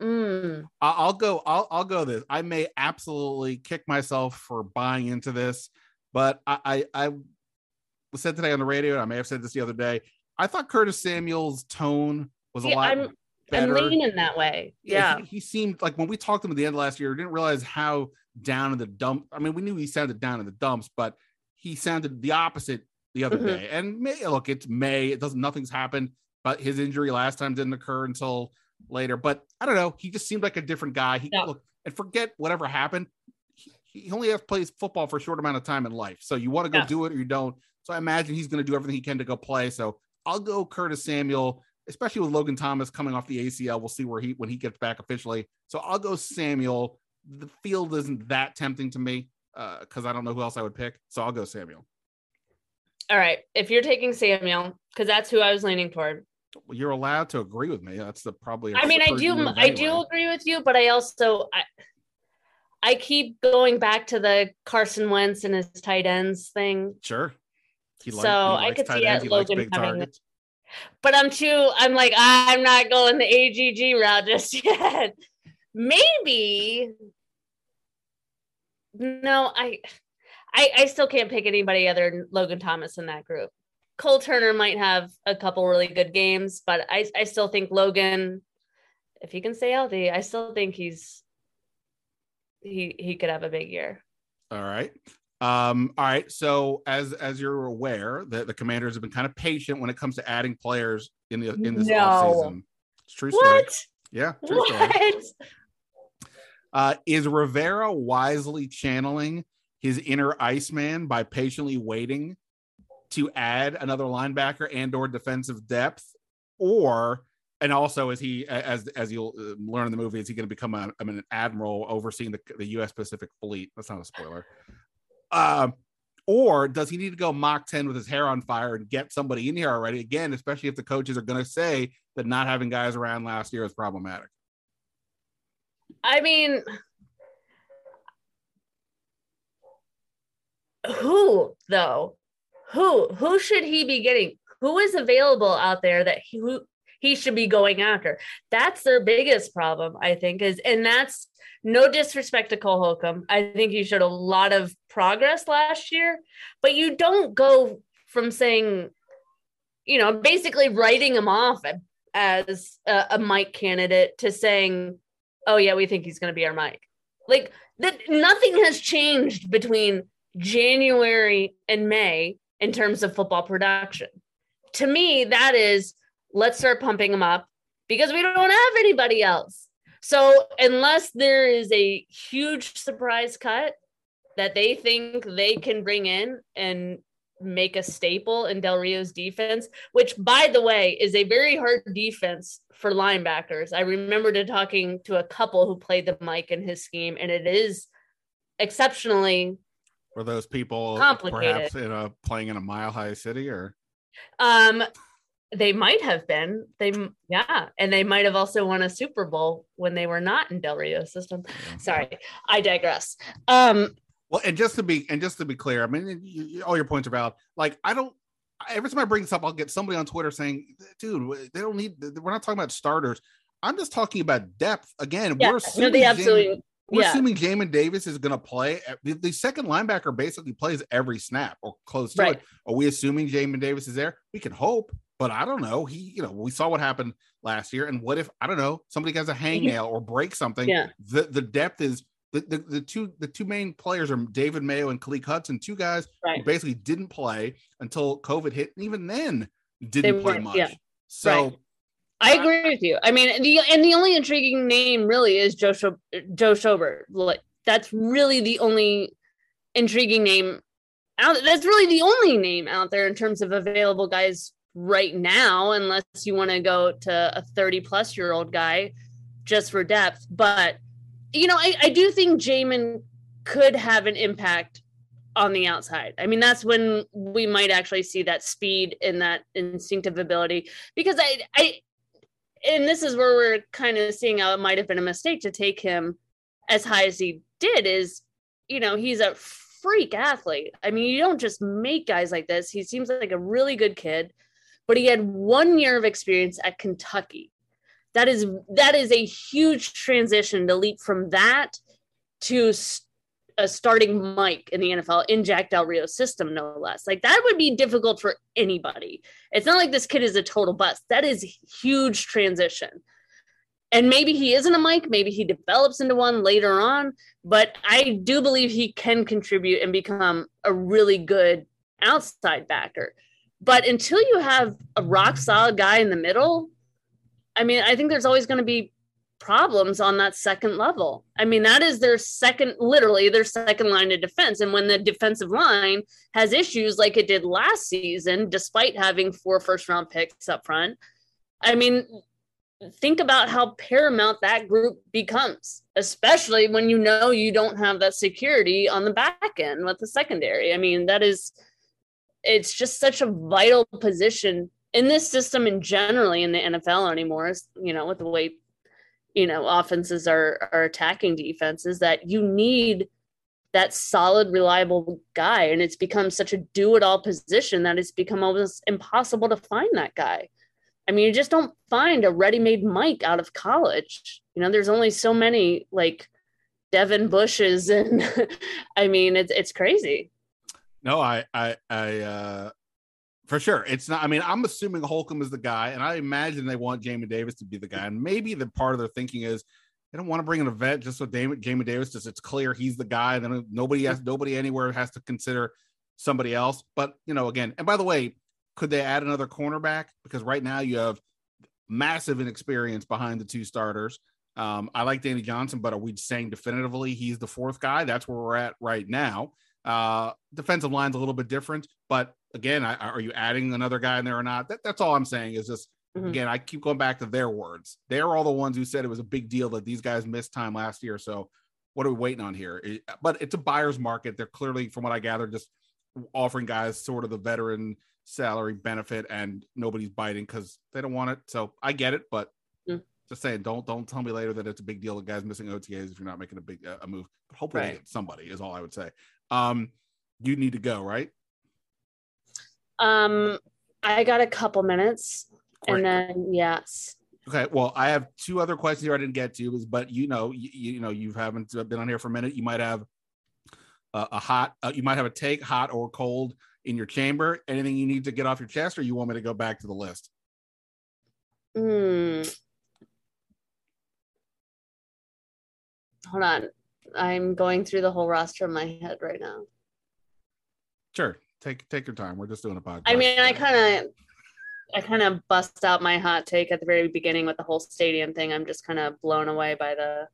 Mm. I'll go. I'll I'll go this. I may absolutely kick myself for buying into this, but I I, I said today on the radio. And I may have said this the other day. I thought Curtis Samuel's tone was a lot. I'm, better. I'm leaning that way. Yeah, yeah he, he, seemed like when we talked to him at the end of last year, we didn't realize how down in the dump. I mean, we knew he sounded down in the dumps, but he sounded the opposite the other mm-hmm. day. And May, look, it's May. It doesn't. Nothing's happened. But his injury last time didn't occur until later. But I don't know. He just seemed like a different guy. He yeah. look and forget whatever happened. He, he only has plays football for a short amount of time in life. So you want to go yeah. do it or you don't. So I imagine he's going to do everything he can to go play. So I'll go Curtis Samuel, especially with Logan Thomas coming off the ACL. We'll see where he when he gets back officially. So I'll go Samuel. The field isn't that tempting to me uh, because uh, I don't know who else I would pick. So I'll go Samuel. All right. If you're taking Samuel, because that's who I was leaning toward. You're allowed to agree with me. That's the probably. I mean, I do. Anyway. I do agree with you, but I also I, I keep going back to the Carson Wentz and his tight ends thing. Sure. He so I could see it, Logan having. But I'm too. I'm like I'm not going the AGG route just yet. Maybe. No, I. I, I still can't pick anybody other than Logan Thomas in that group. Cole Turner might have a couple really good games, but I, I still think Logan, if he can stay healthy, I still think he's he he could have a big year. All right. Um, all right. So as as you're aware, the, the commanders have been kind of patient when it comes to adding players in the in this no. offseason. It's true story. What? Yeah, true what? story. Uh, is Rivera wisely channeling his inner Iceman by patiently waiting to add another linebacker and or defensive depth, or and also is he as as you'll uh, learn in the movie is he going to become a, I mean, an admiral overseeing the, the U.S. Pacific Fleet? That's not a spoiler. Um, or does he need to go Mach 10 with his hair on fire and get somebody in here already? Again, especially if the coaches are going to say that not having guys around last year is problematic. I mean, who though? Who who should he be getting? Who is available out there that he who he should be going after? That's their biggest problem, I think, is and that's no disrespect to Cole Holcomb. I think he showed a lot of progress last year, but you don't go from saying, you know, basically writing him off as a, a Mike candidate to saying, oh yeah, we think he's going to be our Mike. Like that, nothing has changed between January and May in terms of football production. To me, that is let's start pumping them up because we don't have anybody else. So unless there is a huge surprise cut that they think they can bring in and make a staple in Del Rio's defense, which by the way is a very hard defense for linebackers. I remember to talking to a couple who played the Mike in his scheme, and it is exceptionally were those people perhaps in a playing in a mile high city or? Um they might have been. They yeah. And they might have also won a super bowl when they were not in del rio system. Yeah. sorry i digress. Um well and just to be and just to be clear i mean you, all your points about like i don't every time i bring this up i'll get somebody on twitter saying dude they don't need we're not talking about starters. I'm just talking about depth. Again yeah, we're no, they absolutely we're yeah. assuming Jamin Davis is going to play. The, the, second linebacker basically plays every snap or close to right. it. Are we assuming Jamin Davis is there? We can hope, but I don't know. He, you know, we saw what happened last year. And what if I don't know somebody has a hangnail or breaks something? Yeah. The the depth is the, the, the two the two main players are David Mayo and Khaleke Hudson, two guys right. who basically didn't play until COVID hit, and even then didn't play much. Yeah. So. Right. I agree with you. I mean, the and the only intriguing name really is Joe Scho- Joe Schobert. Like that's really the only intriguing name out. That's really the only name out there in terms of available guys right now, unless you want to go to a thirty plus year old guy just for depth. But you know, I, I do think Jamin could have an impact on the outside. I mean, that's when we might actually see that speed and that instinctive ability because I I and this is where we're kind of seeing how it might have been a mistake to take him as high as he did is you know he's a freak athlete. I mean you don't just make guys like this. He seems like a really good kid but he had one year of experience at kentucky. That is that is a huge transition to leap from that to a starting Mike in the NFL in Jack Del Rio's system, no less. Like that would be difficult for anybody. It's not like this kid is a total bust. That is huge transition. And maybe he isn't a Mike, maybe he develops into one later on, but I do believe he can contribute and become a really good outside backer. But until you have a rock solid guy in the middle, I mean, I think there's always going to be problems on that second level. I mean, that is their second, literally their second line of defense. And when the defensive line has issues like it did last season, despite having four first round picks up front, I mean, think about how paramount that group becomes, especially when you know you don't have that security on the back end with the secondary. I mean, that is, it's just such a vital position in this system and generally in the NFL anymore, you know, with the way you know offenses are are attacking defenses that you need that solid reliable guy. And it's become such a do it all position that it's become almost impossible to find that guy. I mean you just don't find a ready-made mike out of college. You know there's only so many like devin bushes and i mean it's it's crazy. No i i i uh for sure. It's not, I mean, I'm assuming Holcomb is the guy, and I imagine they want Jamie Davis to be the guy. And maybe the part of their thinking is they don't want to bring in a vet just so Jamin Davis just it's clear he's the guy. Then nobody has nobody anywhere has to consider somebody else. But you know, again, and by the way, could they add another cornerback? Because right now you have massive inexperience behind the two starters. Um, I like Danny Johnson, but are we saying definitively he's the fourth guy? That's where we're at right now. Uh, defensive line's a little bit different, but again, I, are you adding another guy in there or not? That, that's all I'm saying is just mm-hmm. again, I keep going back to their words. They're all the ones who said it was a big deal that these guys missed time last year. So what are we waiting on here? It, but it's a buyer's market. They're clearly, from what I gather, just offering guys sort of the veteran salary benefit, and nobody's biting because they don't want it. So I get it, but mm. just saying, don't don't tell me later that it's a big deal. The guys missing OTAs if you're not making a big uh, a move. But hopefully, right. somebody is all I would say. Um, you need to go, right? Um, I got a couple minutes, Great. and then yes. Okay, well, I have two other questions here I didn't get to, but you know, you, you know, you haven't been on here for a minute. You might have a, a hot, uh, you might have a take, hot or cold, in your chamber. Anything you need to get off your chest, or you want me to go back to the list? Hmm. Hold on, I'm going through the whole roster in my head right now. Sure, take take your time. We're just doing a podcast. I mean, I kind of I kind of bust out my hot take at the very beginning with the whole stadium thing. I'm just kind of blown away by the,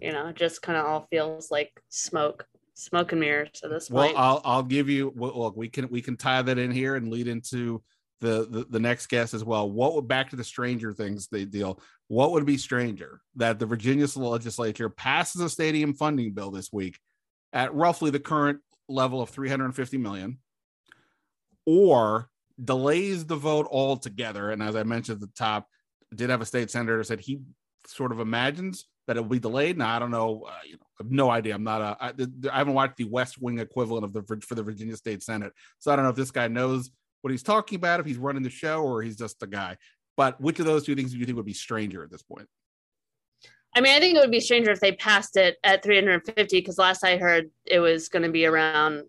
you know, just kind of all feels like smoke, smoke and mirrors at this point. Well, I'll I'll give you. Look, we can we can tie that in here and lead into the the, the next guest as well. What would back to the Stranger Things they deal? What would be stranger that the Virginia legislature passes a stadium funding bill this week at roughly the current level of 350 million, or delays the vote altogether. And as I mentioned at the top, did have a state senator said he sort of imagines that it will be delayed. Now I don't know, uh, you know, I have no idea. I'm not a, I, I haven't watched the West Wing equivalent of the for the Virginia State Senate, so I don't know if this guy knows what he's talking about, if he's running the show or he's just a guy. But which of those two things do you think would be stranger at this point? I mean, I think it would be stranger if they passed it at 350 because last I heard it was going to be around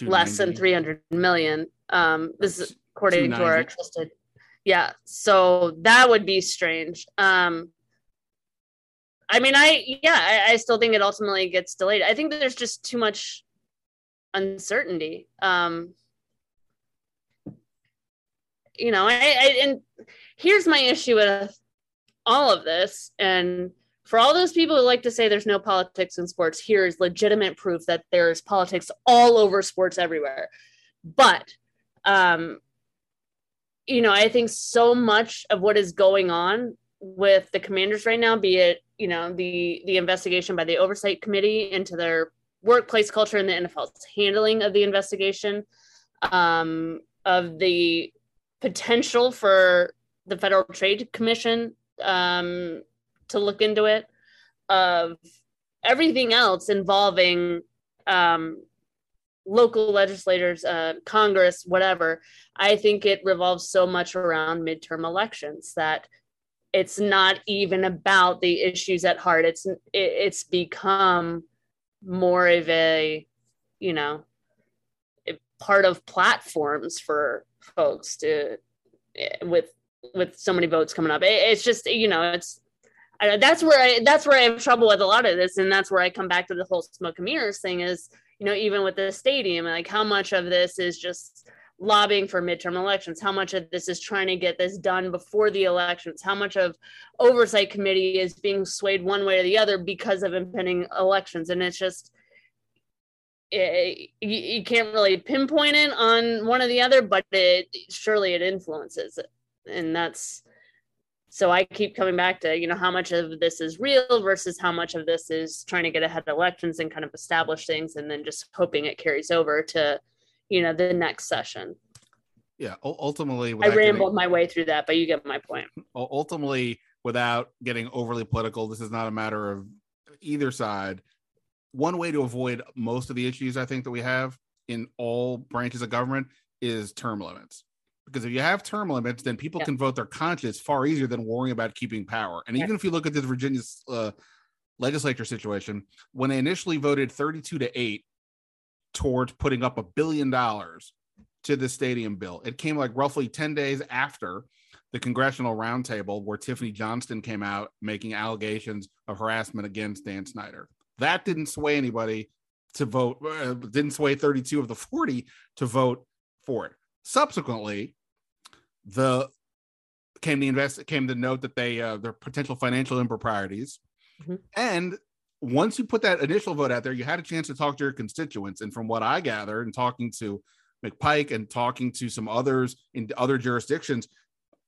less than 300 million. Um, this is according to our trusted. Yeah, so that would be strange. Um, I mean, I yeah, I, I still think it ultimately gets delayed. I think there's just too much uncertainty. Um, you know, I, I and here's my issue with all of this, and for all those people who like to say there's no politics in sports, here is legitimate proof that there's politics all over sports everywhere. But um, you know, I think so much of what is going on with the commanders right now, be it, you know, the the investigation by the oversight committee into their workplace culture and the NFL's handling of the investigation, um, of the potential for the Federal Trade Commission um, to look into it, of everything else involving um, local legislators, uh, Congress, whatever, I think it revolves so much around midterm elections that it's not even about the issues at heart. It's it's become more of a, you know, part of platforms for folks to eh, with with so many votes coming up. It, it's just you know it's that's where I that's where I have trouble with a lot of this, and that's where I come back to the whole smoke and mirrors thing. Is you know even with the stadium, like how much of this is just lobbying for midterm elections how much of this is trying to get this done before the elections how much of oversight committee is being swayed one way or the other because of impending elections and it's just it, you, you can't really pinpoint it on one or the other but it surely it influences it. And that's so i keep coming back to you know how much of this is real versus how much of this is trying to get ahead of elections and kind of establish things and then just hoping it carries over to you know the next session. Yeah ultimately i rambled getting, my way through that but you get my point. Ultimately without getting overly political this is not a matter of either side one way to avoid most of the issues i think that we have in all branches of government is term limits because if you have term limits, then people yeah. can vote their conscience far easier than worrying about keeping power. And even if you look at this Virginia uh, legislature situation, when they initially voted 32 to 8 towards putting up a billion dollars to the stadium bill, it came like roughly 10 days after the congressional roundtable where Tiffani Johnston came out making allegations of harassment against Dan Snyder. That didn't sway anybody to vote, uh, didn't sway 32 of the 40 to vote for it. Subsequently, the came the invest came the note that they uh, their potential financial improprieties, mm-hmm. and once you put that initial vote out there, you had a chance to talk to your constituents. And from what I gather and talking to McPike and talking to some others in other jurisdictions,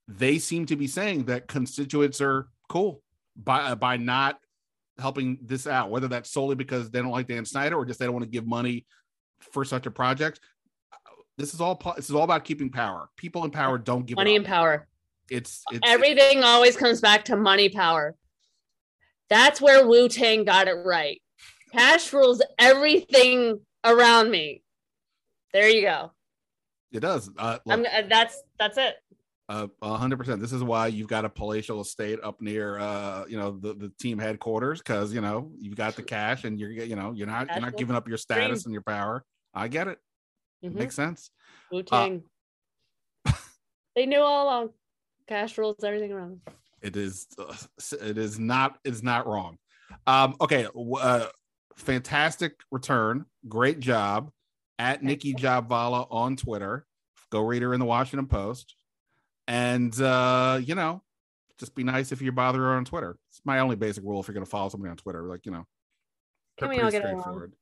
they seem to be saying that constituents are cool by by not helping this out, whether that's solely because they don't like Dan Snyder or just they don't want to give money for such a project. This is all this is all about keeping power. People in power don't give money and power. It's, it's everything it's, always comes back to money power. That's where Wu Tang got it right. Cash rules everything around me. There you go. It does. Uh, look, uh, that's that's it. Uh, hundred percent. This is why you've got a palatial estate up near, uh, you know, the, the team headquarters because you know you've got the cash and you're, you know, you're not you're not giving up your status dream. and your power. I get it. Mm-hmm. Makes sense. Wu Tang. Uh, they knew all along. Cash rules everything around. It is. Uh, it is not. It's not wrong. Um. Okay. Uh, fantastic return. Great job at Nicki Jhabvala on Twitter. Go read her in the Washington Post and uh, you know, just be nice if you bother her on Twitter. It's my only basic rule if you're gonna follow somebody on Twitter. Like, you know, can we all get along?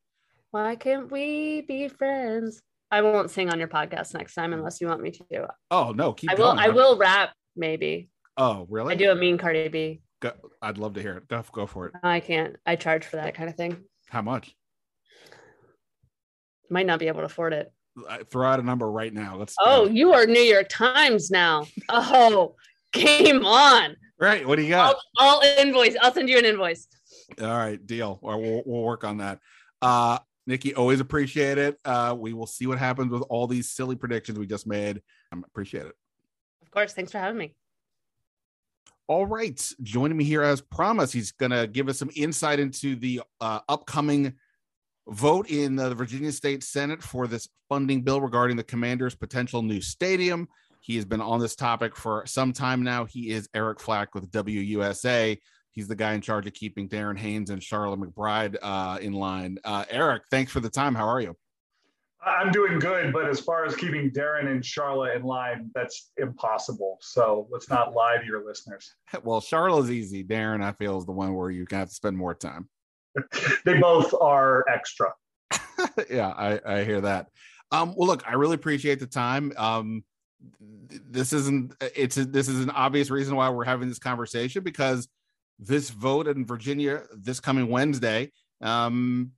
Why can't we be friends? I won't sing on your podcast next time unless you want me to. Oh no, keep I going. will I will rap maybe. Oh, really? I do a mean Cardi B. Go, I'd love to hear it. Go, go for it. I can't. I charge for that kind of thing. How much? Might not be able to afford it throw out a number right now. Let's. Oh, you are New York Times now. Oh, game on. Right. What do you got? I'll, I'll invoice. I'll send you an invoice. All right, deal. Or we'll, we'll work on that. Uh, Nicki, always appreciate it. Uh, we will see what happens with all these silly predictions we just made. I appreciate it. Of course. Thanks for having me. All right. Joining me here as promised, he's going to give us some insight into the uh, upcoming vote in the Virginia State Senate for this funding bill regarding the Commanders' potential new stadium. He has been on this topic for some time now. He is Eric Flack with WUSA. He's the guy in charge of keeping Darren Haynes and Charlotte McBride uh, in line. Uh, Eric, thanks for the time. How are you? I'm doing good, but as far as keeping Darren and Charlotte in line, that's impossible. So let's not lie to your listeners. Well, Charlotte's easy. Darren, I feel, is the one where you have to spend more time. they both are extra. yeah, I, I hear that. Um, well, look, I really appreciate the time. Um, this isn't it's a, this is an obvious reason why we're having this conversation because this vote in Virginia this coming Wednesday um,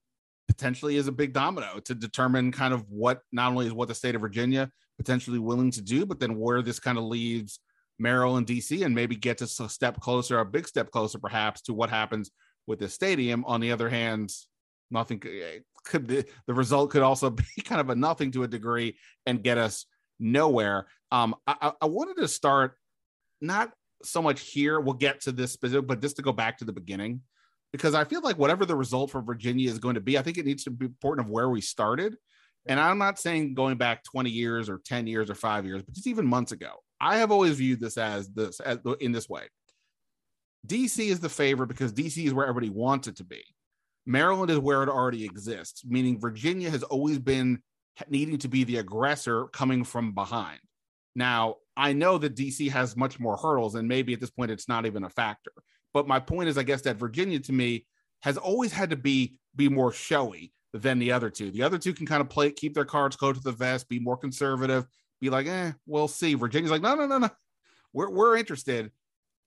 potentially is a big domino to determine kind of what not only is what the state of Virginia potentially willing to do, but then where this kind of leaves Maryland, DC, and maybe gets us a step closer, a big step closer, perhaps, to what happens with the stadium. On the other hand, nothing could the, the result could also be kind of a nothing to a degree and get us nowhere. Um, I, I wanted to start not so much here. We'll get to this specific, but just to go back to the beginning, because I feel like whatever the result for Virginia is going to be, I think it needs to be important of where we started. And I'm not saying going back 20 years or 10 years or five years, but just even months ago. I have always viewed this as this as, in this way. DC is the favorite because DC is where everybody wants it to be. Maryland is where it already exists, meaning Virginia has always been needing to be the aggressor coming from behind. Now, I know that DC has much more hurdles, and maybe at this point it's not even a factor. But my point is, I guess that Virginia to me has always had to be be more showy than the other two. The other two can kind of play, keep their cards close to the vest, be more conservative, be like, eh, we'll see. Virginia's like, no, no, no, no, we're we're interested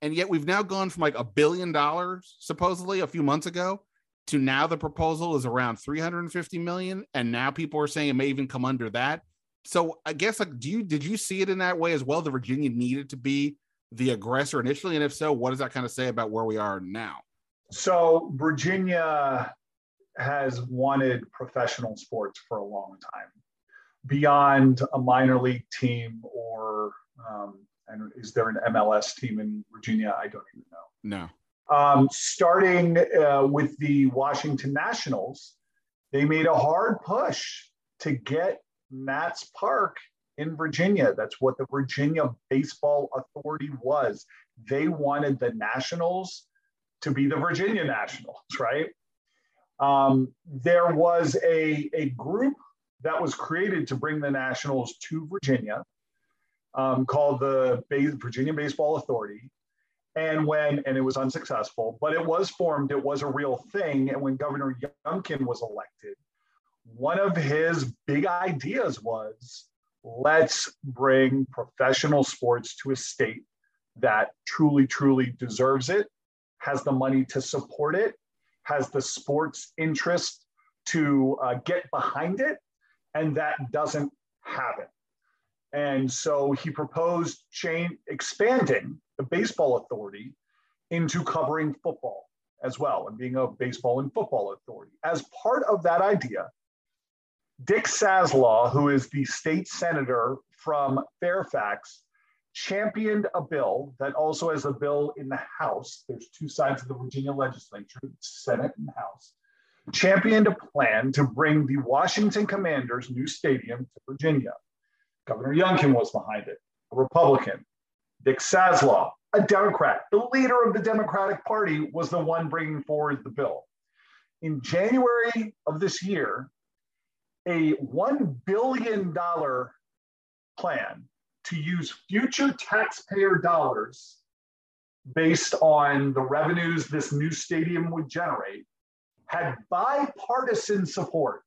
and yet we've now gone from like a billion dollars supposedly a few months ago to now the proposal is around 350 million and now people are saying it may even come under that. So i guess like do you did you see it in that way as well the virginia needed to be the aggressor initially? And if so what does that kind of say about where we are now? So virginia has wanted professional sports for a long time beyond a minor league team or um, and is there an MLS team in Virginia? I don't even know. No. Um, starting uh, with the Washington Nationals, they made a hard push to get Nats Park in Virginia. That's what the Virginia Baseball Authority was. They wanted the Nationals to be the Virginia Nationals, right? Um, there was a, a group that was created to bring the Nationals to Virginia um, called the Virginia Baseball Authority. And when, and it was unsuccessful, but it was formed, it was a real thing. And when Governor Youngkin was elected, one of his big ideas was let's bring professional sports to a state that truly, truly deserves it, has the money to support it, has the sports interest to uh, get behind it, and that doesn't happen. And so he proposed chain expanding the baseball authority into covering football as well and being a baseball and football authority. As part of that idea, Dick Saslaw, who is the state senator from Fairfax, championed a bill that also has a bill in the House. There's two sides of the Virginia legislature, Senate and House. Championed a plan to bring the Washington Commanders' new stadium to Virginia. Governor Youngkin was behind it, a Republican. Dick Saslaw, a Democrat, the leader of the Democratic Party, was the one bringing forward the bill. In January of this year, a $1 billion plan to use future taxpayer dollars based on the revenues this new stadium would generate had bipartisan support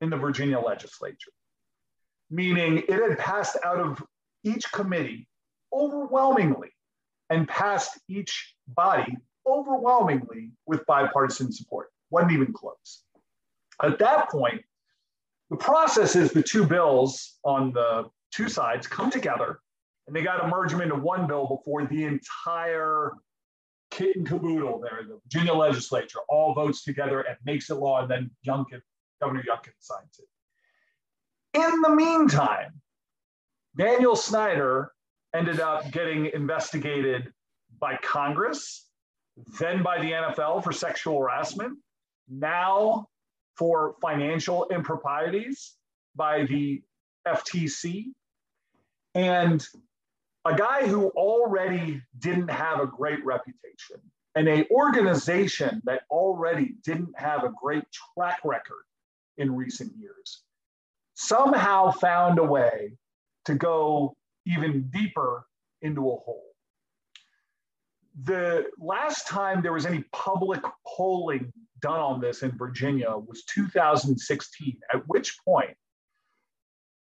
in the Virginia legislature meaning it had passed out of each committee overwhelmingly and passed each body overwhelmingly with bipartisan support. Wasn't even close. At that point, the process is the two bills on the two sides come together and they got to merge them into one bill before the entire kit and caboodle there, the Virginia legislature all votes together and makes it law, and then Youngkin, Governor Youngkin signs it. In the meantime, Daniel Snyder ended up getting investigated by Congress, then by the NFL for sexual harassment, now for financial improprieties by the FTC. And a guy who already didn't have a great reputation and a organization that already didn't have a great track record in recent years somehow found a way to go even deeper into a hole. The last time there was any public polling done on this in Virginia was 2016, at which point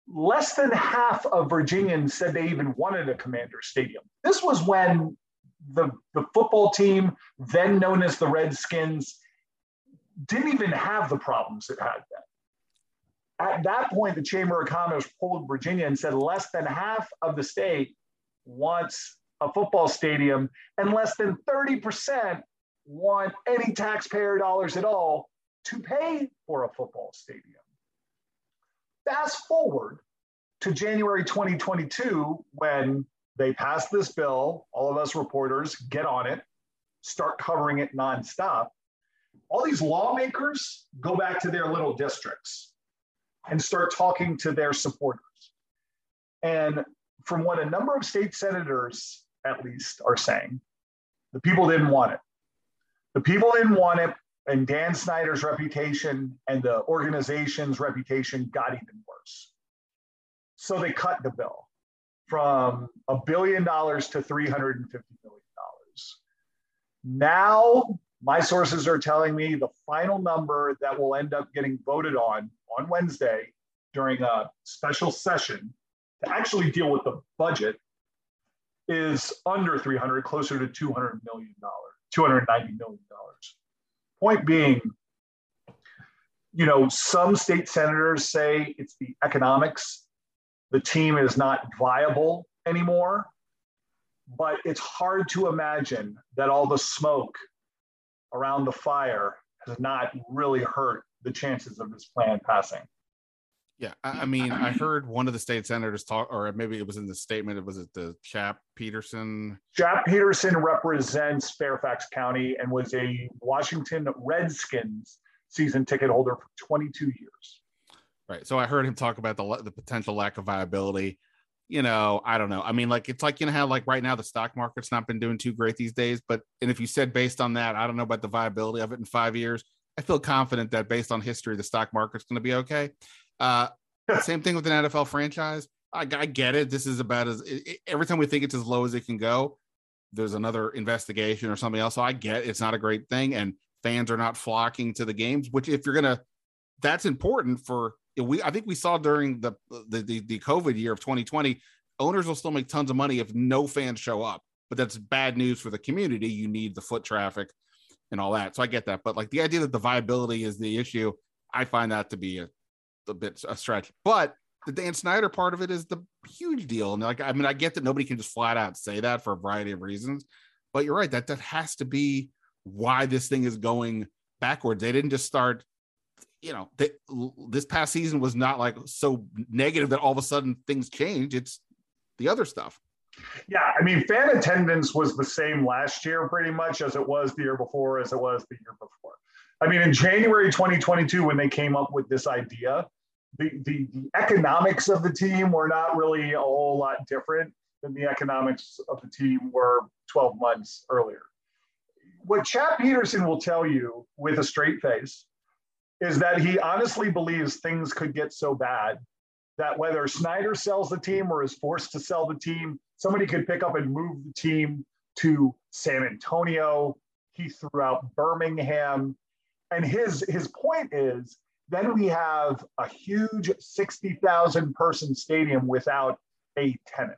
less than half of Virginians said they even wanted a commander stadium. This was when the, the football team, then known as the Redskins, didn't even have the problems it had then. At that point, the Chamber of Commerce pulled Virginia and said less than half of the state wants a football stadium, and less than 30% want any taxpayer dollars at all to pay for a football stadium. Fast forward to January 2022, when they pass this bill, all of us reporters get on it, start covering it nonstop. All these lawmakers go back to their little districts and start talking to their supporters. And from what a number of state senators, at least, are saying, the people didn't want it. The people didn't want it, and Dan Snyder's reputation and the organization's reputation got even worse. So they cut the bill from a billion dollars to $350 million. Now, my sources are telling me the final number that will end up getting voted on on Wednesday during a special session to actually deal with the budget is under 300, closer to 200 million dollars, 290 million dollars. Point being, you know, some state senators say it's the economics. The team is not viable anymore, but it's hard to imagine that all the smoke around the fire has not really hurt the chances of this plan passing. Yeah, I, mean, I heard one of the state senators talk, or maybe it was in the statement. It was it the Chap Petersen. Chap Petersen represents Fairfax County and was a Washington Redskins season ticket holder for 22 years. Right. So I heard him talk about the the potential lack of viability. You know, I don't know. I mean, like it's like you know how like right now the stock market's not been doing too great these days. But and if you said based on that, I don't know about the viability of it in five years. I feel confident that based on history, the stock market's going to be okay. Uh, same thing with an NFL franchise. I, I, get it. This is about as it, every time we think it's as low as it can go. there's another investigation or something else. So I get it's not a great thing, and fans are not flocking to the games. Which, if you're gonna, that's important for we. I think we saw during the the the, the COVID year of 2020, owners will still make tons of money if no fans show up. But that's bad news for the community. You need the foot traffic and all that. So I get that. But like the idea that the viability is the issue, I find that to be a, a bit a stretch. But the Dan Snyder part of it is the huge deal. And like, I mean, I get that nobody can just flat out say that for a variety of reasons, but you're right that that has to be why this thing is going backwards. They didn't just start, you know, they, this past season was not like so negative that all of a sudden things change. It's the other stuff. Yeah, I mean, fan attendance was the same last year pretty much as it was the year before, as it was the year before. I mean, in January 2022, when they came up with this idea, the, the, the economics of the team were not really a whole lot different than the economics of the team were 12 months earlier. What Chap Petersen will tell you with a straight face is that he honestly believes things could get so bad that whether Snyder sells the team or is forced to sell the team, somebody could pick up and move the team to San Antonio. He threw out Birmingham. And his his point is then we have a huge 60,000 person stadium without a tenant.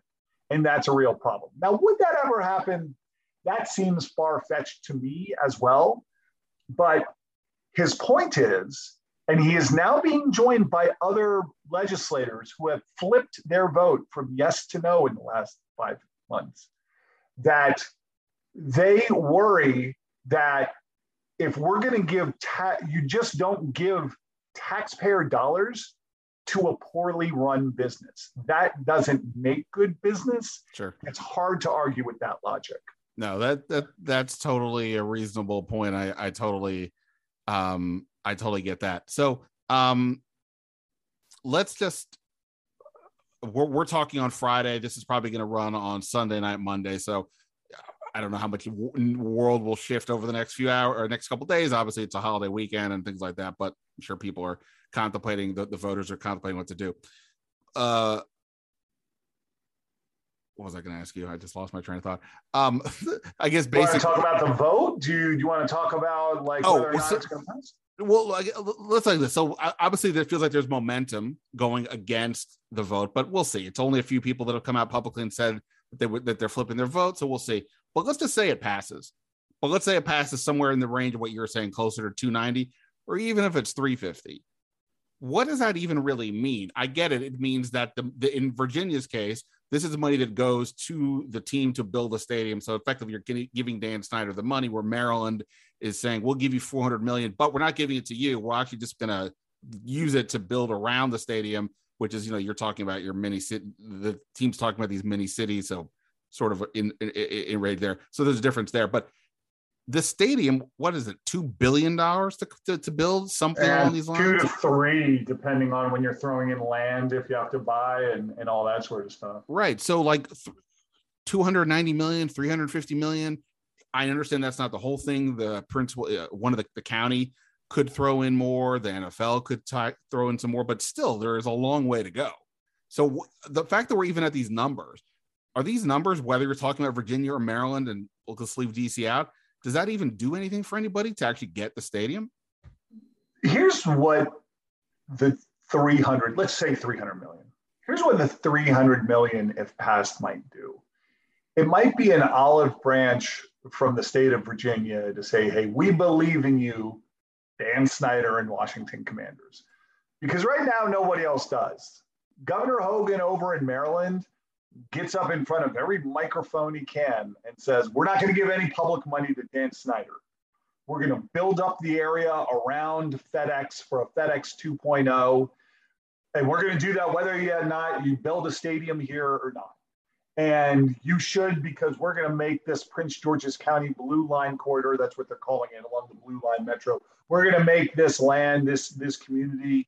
And that's a real problem. Now, would that ever happen? That seems far fetched to me as well. But his point is, and he is now being joined by other legislators who have flipped their vote from yes to no in the last five months, that they worry that if we're going to give, ta- you just don't give taxpayer dollars to a poorly run business. That doesn't make good business. Sure. It's hard to argue with that logic. No, that that that's totally a reasonable point. I I totally um I totally get that. So, um let's just we're, we're talking on Friday. This is probably going to run on Sunday night, Monday. So I don't know how much world will shift over the next few hours or next couple days. Obviously, it's a holiday weekend and things like that, but I'm sure people are contemplating the, the voters are contemplating what to do. Uh, what was I going to ask you? I just lost my train of thought. Um, I guess basically talk about the vote. Do you, do you want to talk about like oh, whether or not so, it's going to pass? Well, like, let's like this. So obviously, there feels like there's momentum going against the vote, but we'll see. It's only a few people that have come out publicly and said that they that they're flipping their vote. So we'll see. But let's just say it passes. But let's say it passes somewhere in the range of what you're saying, closer to 290, or even if it's 350. What does that even really mean? I get it. It means that the, the in Virginia's case, this is money that goes to the team to build a stadium. So effectively, you're giving Dan Snyder the money. Where Maryland is saying, "We'll give you 400 million, but we're not giving it to you. We're actually just going to use it to build around the stadium." Which is, you know, you're talking about your mini city. The team's talking about these mini cities. So sort of in, in, in rate there. So there's a difference there. But the stadium, what is it, two billion dollars to, to, to, build something and along these lines? Two to three, depending on when you're throwing in land, if you have to buy and, and all that sort of stuff. Right. So like th- 290 million, 350 million. I understand that's not the whole thing. The principal, uh, one of the, the county could throw in more. The NFL could t- throw in some more, but still, there is a long way to go. So w- the fact that we're even at these numbers, are these numbers, whether you're talking about Virginia or Maryland, and we'll just leave DC out, does that even do anything for anybody to actually get the stadium? Here's what the 300, let's say 300 million. Here's what the 300 million, if passed, might do. It might be an olive branch from the state of Virginia to say, hey, we believe in you, Dan Snyder and Washington Commanders. Because right now, nobody else does. Governor Hogan over in Maryland gets up in front of every microphone he can and says, We're not going to give any public money to Dan Snyder. We're going to build up the area around FedEx for a FedEx 2.0. And we're going to do that whether or not you build a stadium here or not. And you should because we're going to make this Prince George's County Blue Line corridor. That's what they're calling it along the Blue Line Metro. We're going to make this land, this this community,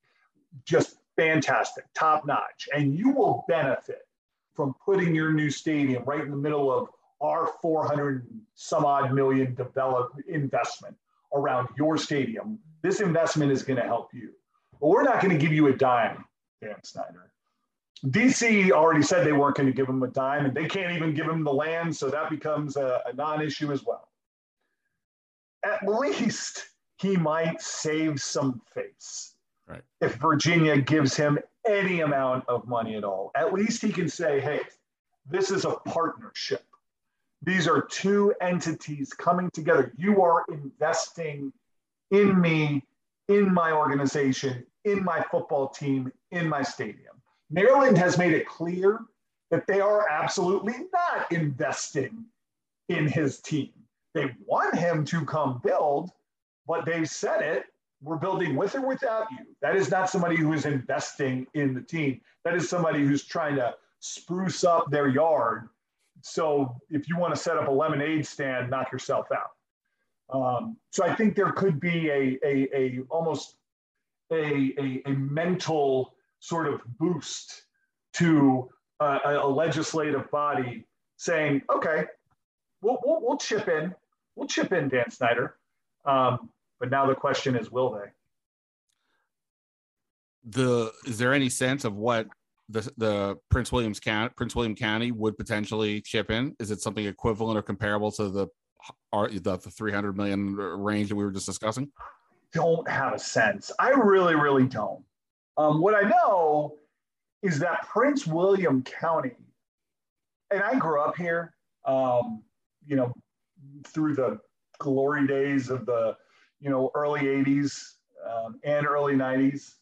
just fantastic, top notch, and you will benefit from putting your new stadium right in the middle of our 400 some odd million develop investment around your stadium. This investment is going to help you. But we're not going to give you a dime, Dan Snyder. DC already said they weren't going to give him a dime, and they can't even give him the land, so that becomes a, a non issue as well. At least he might save some face. Right. If Virginia gives him any amount of money at all, at least he can say, hey, this is a partnership. These are two entities coming together. You are investing in me, in my organization, in my football team, in my stadium. Maryland has made it clear that they are absolutely not investing in his team. They want him to come build, but they've said it. We're building with or without you. That is not somebody who is investing in the team. That is somebody who's trying to spruce up their yard. So if you want to set up a lemonade stand, knock yourself out. Um, so I think there could be a, a, a almost a, a, a mental sort of boost to a, a legislative body saying, okay, we'll, we'll, we'll, chip in, we'll chip in Dan Snyder. Um, but now the question is, will they? The is there any sense of what the the Prince William's County Prince William County would potentially chip in? Is it something equivalent or comparable to the the, the 300 million range that we were just discussing? Don't have a sense. I really, really don't. Um, what I know is that Prince William County, and I grew up here, um, you know, through the glory days of the, you know, early 80s um, and early 90s.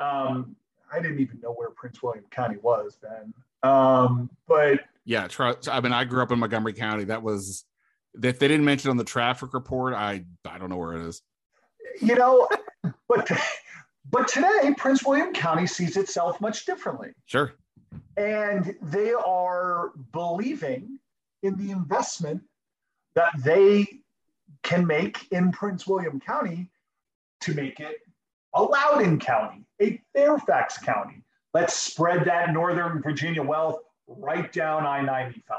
Um, I didn't even know where Prince William County was then. Um, but yeah, try, I mean, I grew up in Montgomery County. That was if they didn't mention on the traffic report, I I don't know where it is. You know, but but today Prince William County sees itself much differently. Sure. And they are believing in the investment that they can make in Prince William County to make it a Loudoun County, a Fairfax County. Let's spread that Northern Virginia wealth right down I 95.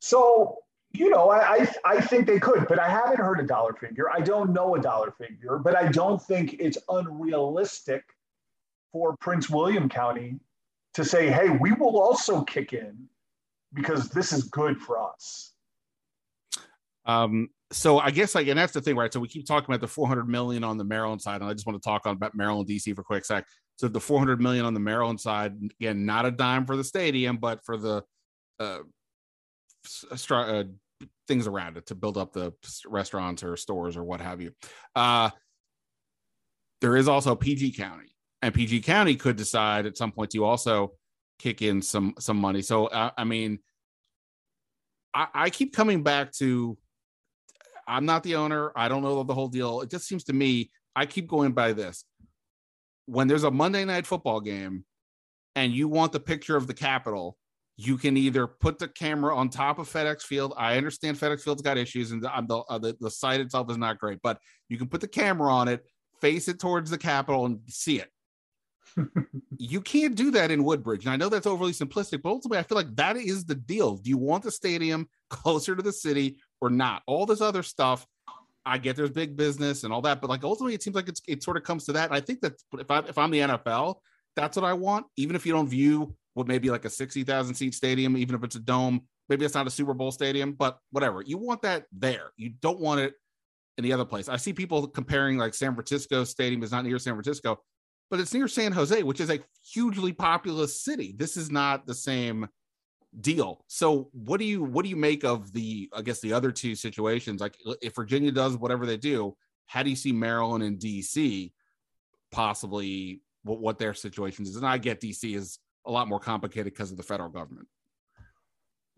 So you know, I, I think they could, but I haven't heard a dollar figure. I don't know a dollar figure, but I don't think it's unrealistic for Prince William County to say, hey, we will also kick in because this is good for us. Um, so I guess like, and that's the thing, right? So we keep talking about the 400 million on the Maryland side, and I just want to talk on about Maryland DC for a quick sec. So the 400 million on the Maryland side, again, not a dime for the stadium, but for the uh, uh, things around it to build up the restaurants or stores or what have you. Uh, there is also PG County, and PG County could decide at some point to also kick in some some money. So uh, I mean, I, I keep coming back to I'm not the owner. I don't know the whole deal. It just seems to me I keep going by this. When there's a Monday night football game and you want the picture of the Capitol, you can either put the camera on top of FedEx Field. I understand FedEx Field's got issues and the, uh, the, the site itself is not great, but you can put the camera on it, face it towards the Capitol, and see it. you can't do that in Woodbridge. And I know that's overly simplistic, but ultimately, I feel like that is the deal. Do you want the stadium closer to the city or not? All this other stuff, I get there's big business and all that, but like ultimately, it seems like it's it sort of comes to that. And I think that if I if I'm the NFL, that's what I want. Even if you don't view what maybe like a 60,000 seat stadium, even if it's a dome. Maybe it's not a Super Bowl stadium, but whatever. You want that there. You don't want it in the other place. I see people comparing like San Francisco Stadium is not near San Francisco, but it's near San Jose, which is a hugely populous city. This is not the same deal. So what do you what do you make of the I guess the other two situations? Like if Virginia does whatever they do, how do you see Maryland and DC possibly what, what their situations is? And I get DC is a lot more complicated because of the federal government.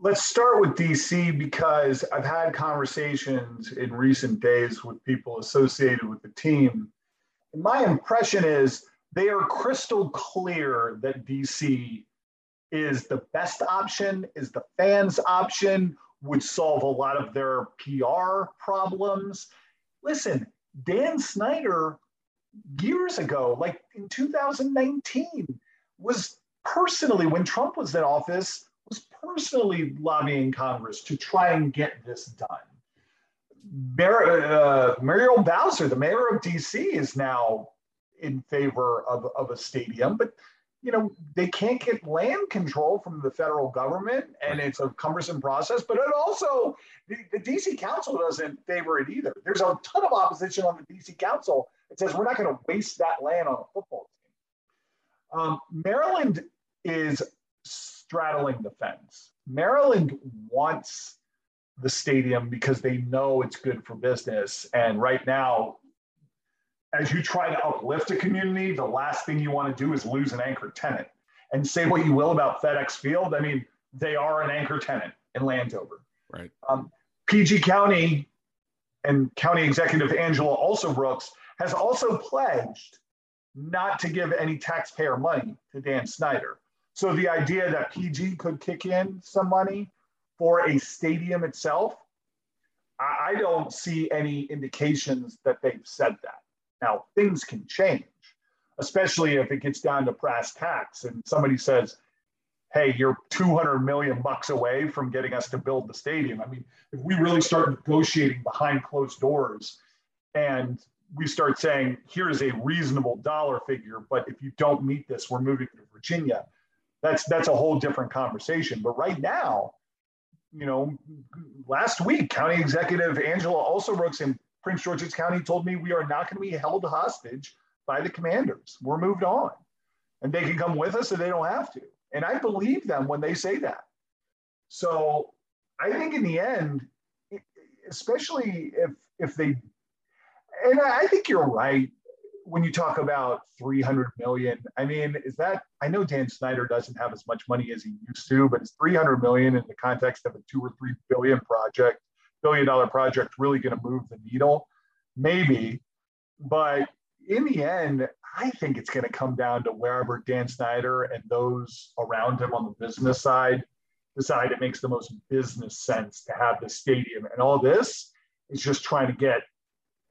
Let's start with DC because I've had conversations in recent days with people associated with the team. My impression is they are crystal clear that DC is the best option, is the fans' option, would solve a lot of their PR problems. Listen, Dan Snyder, years ago, like in 2019, was personally, when Trump was in office, was personally lobbying Congress to try and get this done. Mar- uh, Muriel Bowser, the mayor of DC, is now in favor of, of a stadium, but you know, they can't get land control from the federal government and it's a cumbersome process, but it also, the, the DC council doesn't favor it either. There's a ton of opposition on the DC council It says we're not going to waste that land on a football team. Um, Maryland is straddling the fence. Maryland wants the stadium because they know it's good for business. And right now, as you try to uplift a community, the last thing you want to do is lose an anchor tenant. And say what you will about FedEx Field, I mean, they are an anchor tenant in Landover. Right. Um, PG County and County Executive Angela Alsobrooks has also pledged not to give any taxpayer money to Dan Snyder. So the idea that PG could kick in some money for a stadium itself, I don't see any indications that they've said that. Now, things can change, especially if it gets down to brass tacks and somebody says, hey, you're 200 million bucks away from getting us to build the stadium. I mean, if we really start negotiating behind closed doors and we start saying, here's a reasonable dollar figure, but if you don't meet this, we're moving to Virginia. That's that's a whole different conversation. But right now, you know, last week, County Executive Angela Alsobrooks in Prince George's County told me we are not going to be held hostage by the commanders. We're moved on. And they can come with us or they don't have to. And I believe them when they say that. So I think in the end, especially if if they and I think you're right when you talk about 300 million. I mean, is that I know Dan Snyder doesn't have as much money as he used to, but is 300 million in the context of a two or three billion project billion dollar project really going to move the needle? Maybe. But in the end, I think it's going to come down to wherever Dan Snyder and those around him on the business side decide it makes the most business sense to have the stadium. And all this is just trying to get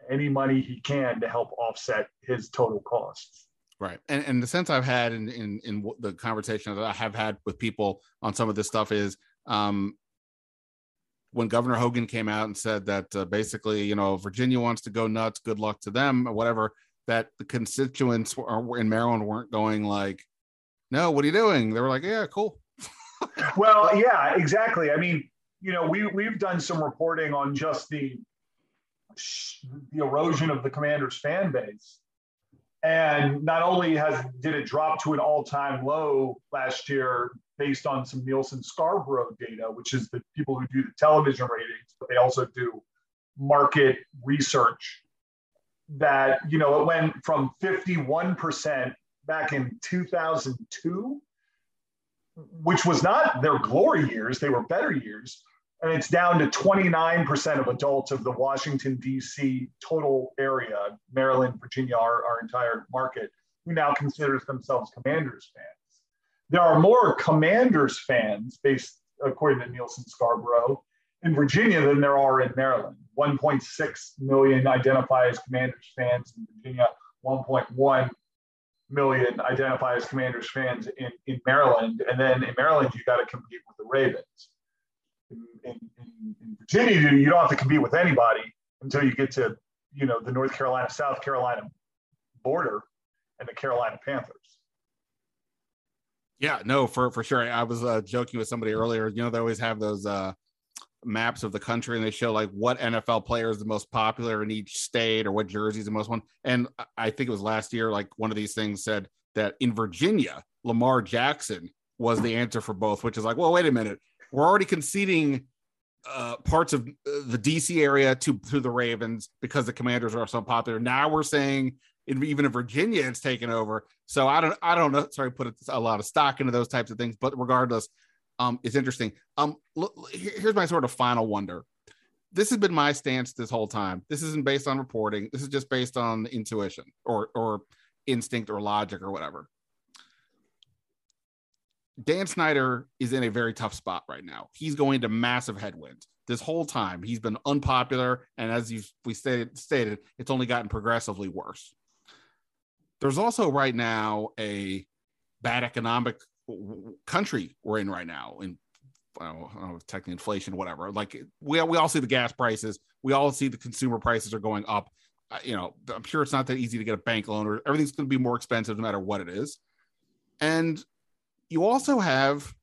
any money he can to help offset his total costs. Right. And, and the sense I've had in, in, in the conversation that I have had with people on some of this stuff is um, when Governor Hogan came out and said that uh, basically, you know, Virginia wants to go nuts, good luck to them or whatever, that the constituents in Maryland weren't going like, no, what are you doing? They were like, yeah, cool. well, yeah, exactly. I mean, you know, we we've done some reporting on just the the erosion of the Commanders fan base. And not only has did it drop to an all-time low last year based on some Nielsen Scarborough data, which is the people who do the television ratings, but they also do market research that you know it went from 51% back in 2002 which was not their glory years they were better years and it's down to 29% of adults of the Washington, D.C. total area, Maryland, Virginia, our, our entire market, who now considers themselves Commanders fans. There are more Commanders fans, based according to Nielsen Scarborough, in Virginia than there are in Maryland. 1.6 million identify as Commanders fans in Virginia, 1.1 million identify as Commanders fans in, in Maryland. And then in Maryland, you got to compete with the Ravens in, in, in Virginia, you don't have to compete with anybody until you get to, you know, the North Carolina, South Carolina border and the Carolina Panthers. Yeah, no, for for sure. I was uh, joking with somebody earlier. You know, they always have those uh, maps of the country, and they show like what NFL player is the most popular in each state, or what jersey is the most one. And I think it was last year, like one of these things said that in Virginia, Lamar Jackson was the answer for both, which is like, well, wait a minute we're already conceding uh, parts of uh, the DC area to to the Ravens because the Commanders are so popular. Now we're saying in, even in Virginia it's taken over. So I don't I don't know. Sorry, put a lot of stock into those types of things, but regardless, um, it's interesting. Um, here's my sort of final wonder. This has been my stance this whole time. This isn't based on reporting. This is just based on intuition or or instinct or logic or whatever. Dan Snyder is in a very tough spot right now. He's going to massive headwinds. This whole time, he's been unpopular, and as you we stated, stated, it's only gotten progressively worse. There's also right now a bad economic country we're in right now, in I don't know, technically inflation, whatever. Like we we all see the gas prices, we all see the consumer prices are going up. Uh, you know, I'm sure it's not that easy to get a bank loan, or everything's going to be more expensive no matter what it is And you also have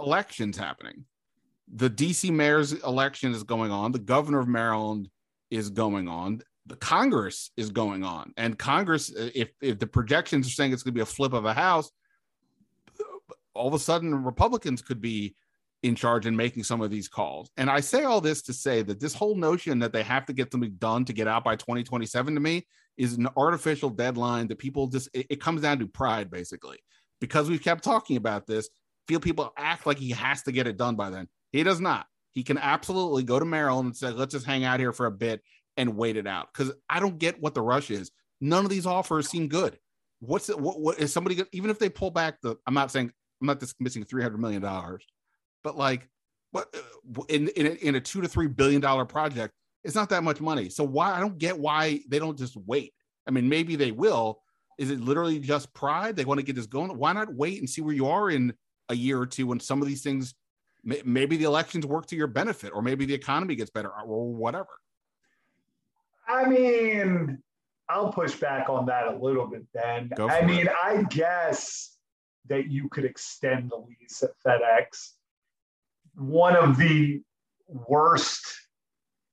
elections happening. The DC mayor's election is going on. The governor of Maryland is going on. The Congress is going on. And Congress, if, if the projections are saying it's going to be a flip of a house, all of a sudden Republicans could be in charge and making some of these calls. And I say all this to say that this whole notion that they have to get something done to get out by 2027 to me is an artificial deadline that people just it, it comes down to pride basically. Because we've kept talking about this, feel people act like he has to get it done by then. He does not. He can absolutely go to Maryland and say, let's just hang out here for a bit and wait it out. Because I don't get what the rush is. None of these offers seem good. What's it? What, what is somebody even if they pull back the? I'm not saying I'm not dismissing 300 million dollars, but like, what uh, in in a, in a two to three billion dollar project, it's not that much money. So why I don't get why they don't just wait. I mean, maybe they will. Is it literally just pride? They want to get this going. Why not wait and see where you are in a year or two when some of these things, maybe the elections work to your benefit, or maybe the economy gets better, or whatever. I mean, I'll push back on that a little bit. Then I mean, it. I guess that you could extend the lease at FedEx. One of the worst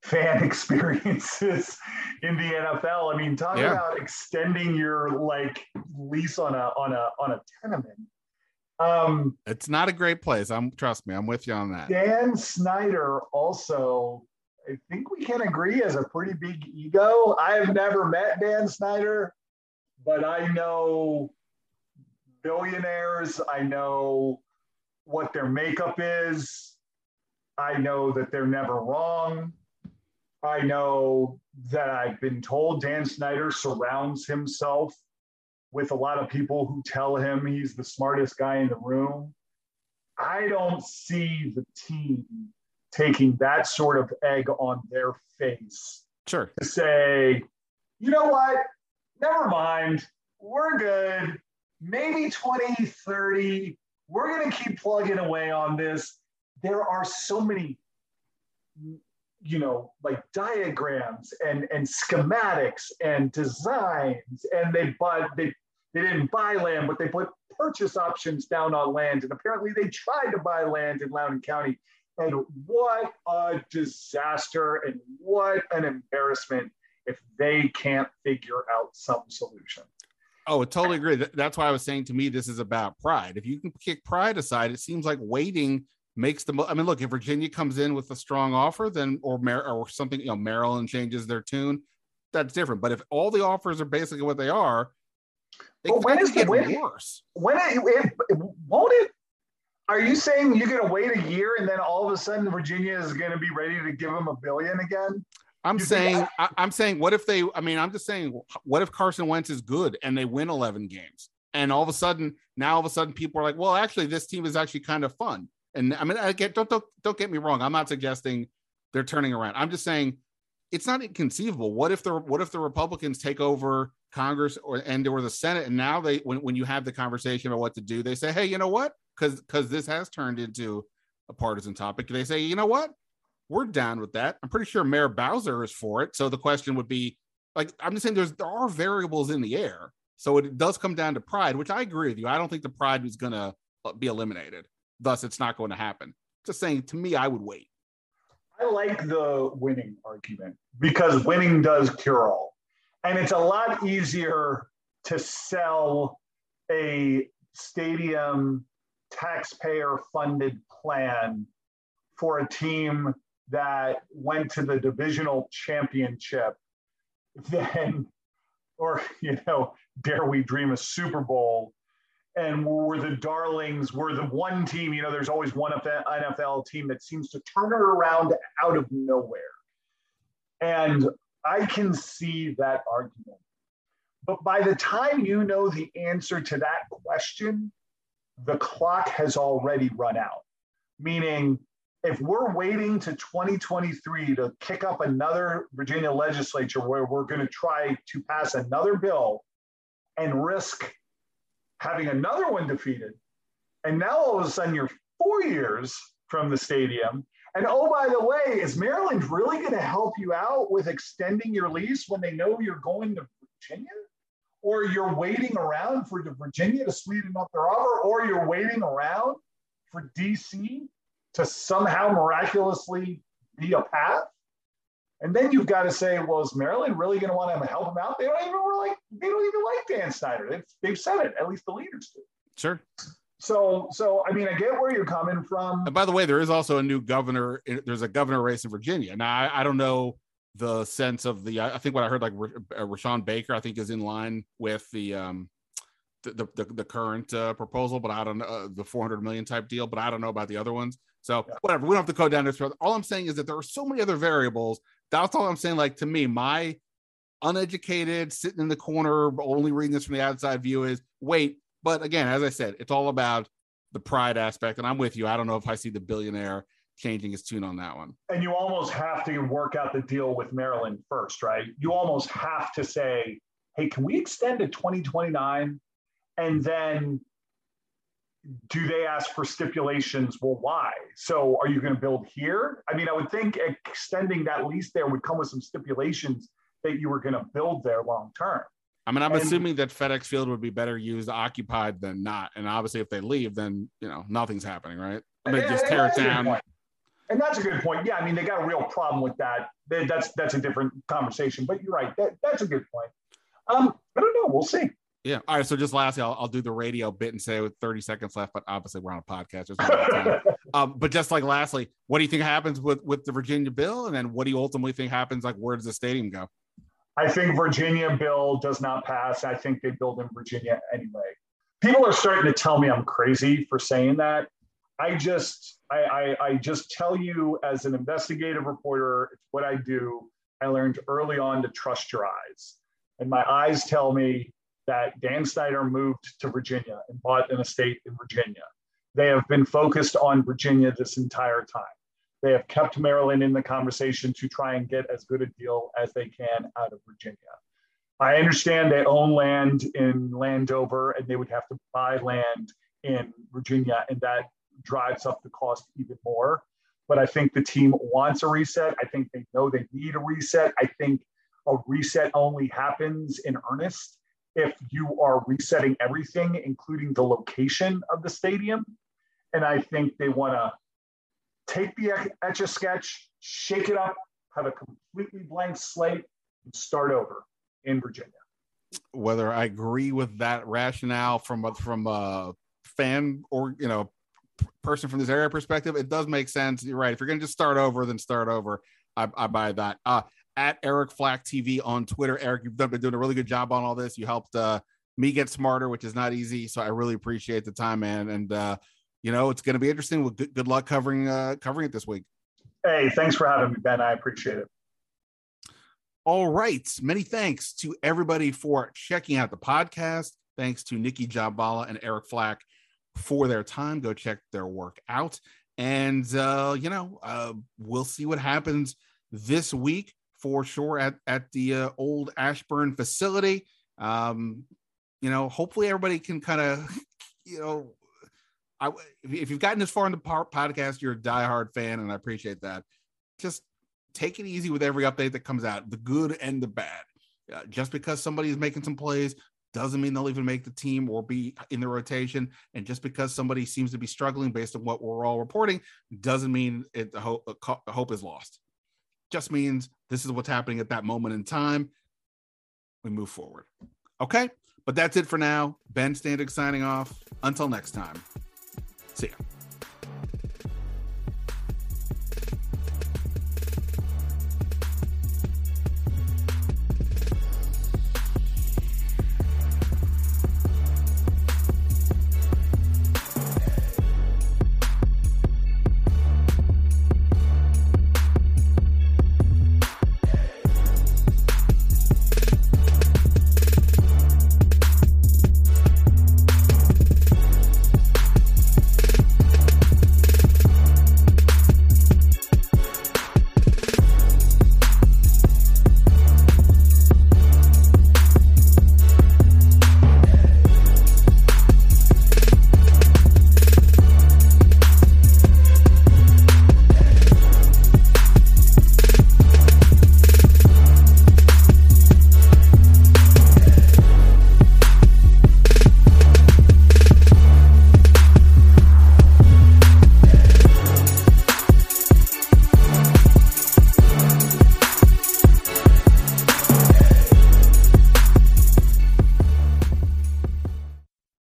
fan experiences in the NFL. I mean, talk yeah. about extending your like lease on a on a on a tenement. Um, it's not a great place. I'm trust me, I'm with you on that. Dan Snyder also, I think we can agree, has a pretty big ego. I have never met Dan Snyder, but I know billionaires. I know what their makeup is. I know that they're never wrong. I know that I've been told Dan Snyder surrounds himself with a lot of people who tell him he's the smartest guy in the room. I don't see the team taking that sort of egg on their face. Sure. To say, you know what? Never mind. We're good maybe 2030. We're going to keep plugging away on this. There are so many, you know, like diagrams and, and schematics and designs. And they bought, they, they didn't buy land, but they put purchase options down on land. And apparently they tried to buy land in Loudoun County. And what a disaster and what an embarrassment if they can't figure out some solution. Oh, I totally agree. That's why I was saying to me, this is about pride. If you can kick pride aside, it seems like waiting makes the. I mean, look, if Virginia comes in with a strong offer, then or Mar- or something, you know, Maryland changes their tune, that's different. But if all the offers are basically what they are, they well, when is get when, worse. When it, it, won't it? Are you saying you're going to wait a year and then all of a sudden Virginia is going to be ready to give them a billion again? I'm saying, I, am saying, what if they? I mean, I'm just saying, what if Carson Wentz is good and they win 11 games, and all of a sudden, now all of a sudden, people are like, well, actually, this team is actually kind of fun. And I mean, again, don't don't don't get me wrong. I'm not suggesting they're turning around. I'm just saying it's not inconceivable. What if the what if the Republicans take over Congress or and or the Senate, and now they when when you have the conversation about what to do, they say, hey, you know what? Because because this has turned into a partisan topic. They say, you know what? we're down with that. I'm pretty sure Mayor Bowser is for it. So the question would be like, I'm just saying there's there are variables in the air. So it does come down to pride, which I agree with you. I don't think the pride is going to be eliminated. Thus, it's not going to happen. Just saying, to me, I would wait. I like the winning argument because winning does cure all. And it's a lot easier to sell a stadium taxpayer funded plan for a team that went to the divisional championship, then, or, you know, dare we dream a Super Bowl? And we're the darlings, we're the one team, you know, there's always one NFL team that seems to turn it around out of nowhere. And I can see that argument. But by the time you know the answer to that question, the clock has already run out. Meaning, if we're waiting to 2023 to kick up another Virginia legislature where we're going to try to pass another bill and risk having another one defeated, and now all of a sudden you're four years from the stadium. And oh, by the way, is Maryland really going to help you out with extending your lease when they know you're going to Virginia? or you're waiting around for Virginia to sweeten up their offer, or you're waiting around for DC to somehow miraculously be a path. And then you've got to say, well, is Maryland really going to want to help him out? They don't even really, they don't even like Dan Snyder. They've, they've said it, at least the leaders do. Sure. So, so I mean, I get where you're coming from. And by the way, there is also a new governor. There's a governor race in Virginia. Now, I, I don't know the sense of the. I think what I heard, like uh, Rushern Baker, I think is in line with the um, the the, the current uh, proposal, but I don't know uh, the 400 million type deal. But I don't know about the other ones. So yeah. whatever, we don't have to go down this road. All I'm saying is that there are so many other variables. That's all I'm saying. Like to me, my uneducated, sitting in the corner, only reading this from the outside view is wait. But again, as I said, it's all about the pride aspect, and I'm with you. I don't know if I see the billionaire changing his tune on that one. And you almost have to work out the deal with Maryland first, right? You almost have to say, hey, can we extend to 2029? And then do they ask for stipulations? Well, why? So are you going to build here? I mean, I would think extending that lease there would come with some stipulations that you were going to build there long term. I mean, I'm and, assuming that FedEx Field would be better used occupied than not. And obviously, if they leave, then you know nothing's happening, right? I mean, just tear it down. And that's a good point. Yeah, I mean, they got a real problem with that. That's that's a different conversation. But you're right. That, that's a good point. Um, I don't know. We'll see. Yeah. All right. So just lastly, I'll, I'll do the radio bit and say with 30 seconds left, but obviously we're on a podcast. um, but just like lastly, what do you think happens with with the Virginia bill, and then what do you ultimately think happens? Like, where does the stadium go? I think Virginia bill does not pass. I think they build in Virginia anyway. People are starting to tell me I'm crazy for saying that. I just I, I, I just tell you as an investigative reporter, it's what I do. I learned early on to trust your eyes. And my eyes tell me that Dan Snyder moved to Virginia and bought an estate in Virginia. They have been focused on Virginia this entire time. They have kept Maryland in the conversation to try and get as good a deal as they can out of Virginia. I understand they own land in Landover and they would have to buy land in Virginia, and that drives up the cost even more. But I think the team wants a reset. I think they know they need a reset. I think a reset only happens in earnest if you are resetting everything, including the location of the stadium. And I think they want to take the etch a sketch, shake it up, have a completely blank slate, and start over in Virginia. Whether I agree with that rationale from from a fan or you know person from this area perspective, it does make sense. You're right. If you're going to just start over, then start over. I, I buy that. Uh, at Eric Flack TV on Twitter. Eric, you've done, been doing a really good job on all this. You helped uh, me get smarter, which is not easy. So I really appreciate the time, man. And uh, you know, it's going to be interesting. Well, good, good luck covering uh, covering it this week. Hey, thanks for having me, Ben. I appreciate it. All right. Many thanks to everybody for checking out the podcast. Thanks to Nicki Jhabvala and Eric Flack for their time. Go check their work out. And, uh, you know, uh, we'll see what happens this week for sure at, at the uh, old Ashburn facility. Um, you know, hopefully everybody can kind of, you know, I, if you've gotten this far in the podcast, you're a diehard fan, and I appreciate that. Just take it easy with every update that comes out, the good and the bad. Uh, just because somebody is making some plays doesn't mean they'll even make the team or be in the rotation. And just because somebody seems to be struggling based on what we're all reporting doesn't mean it, the hope, the hope is lost. Just means this is what's happening at that moment in time. We move forward. Okay. But that's it for now. Ben Standig signing off. Until next time. See ya.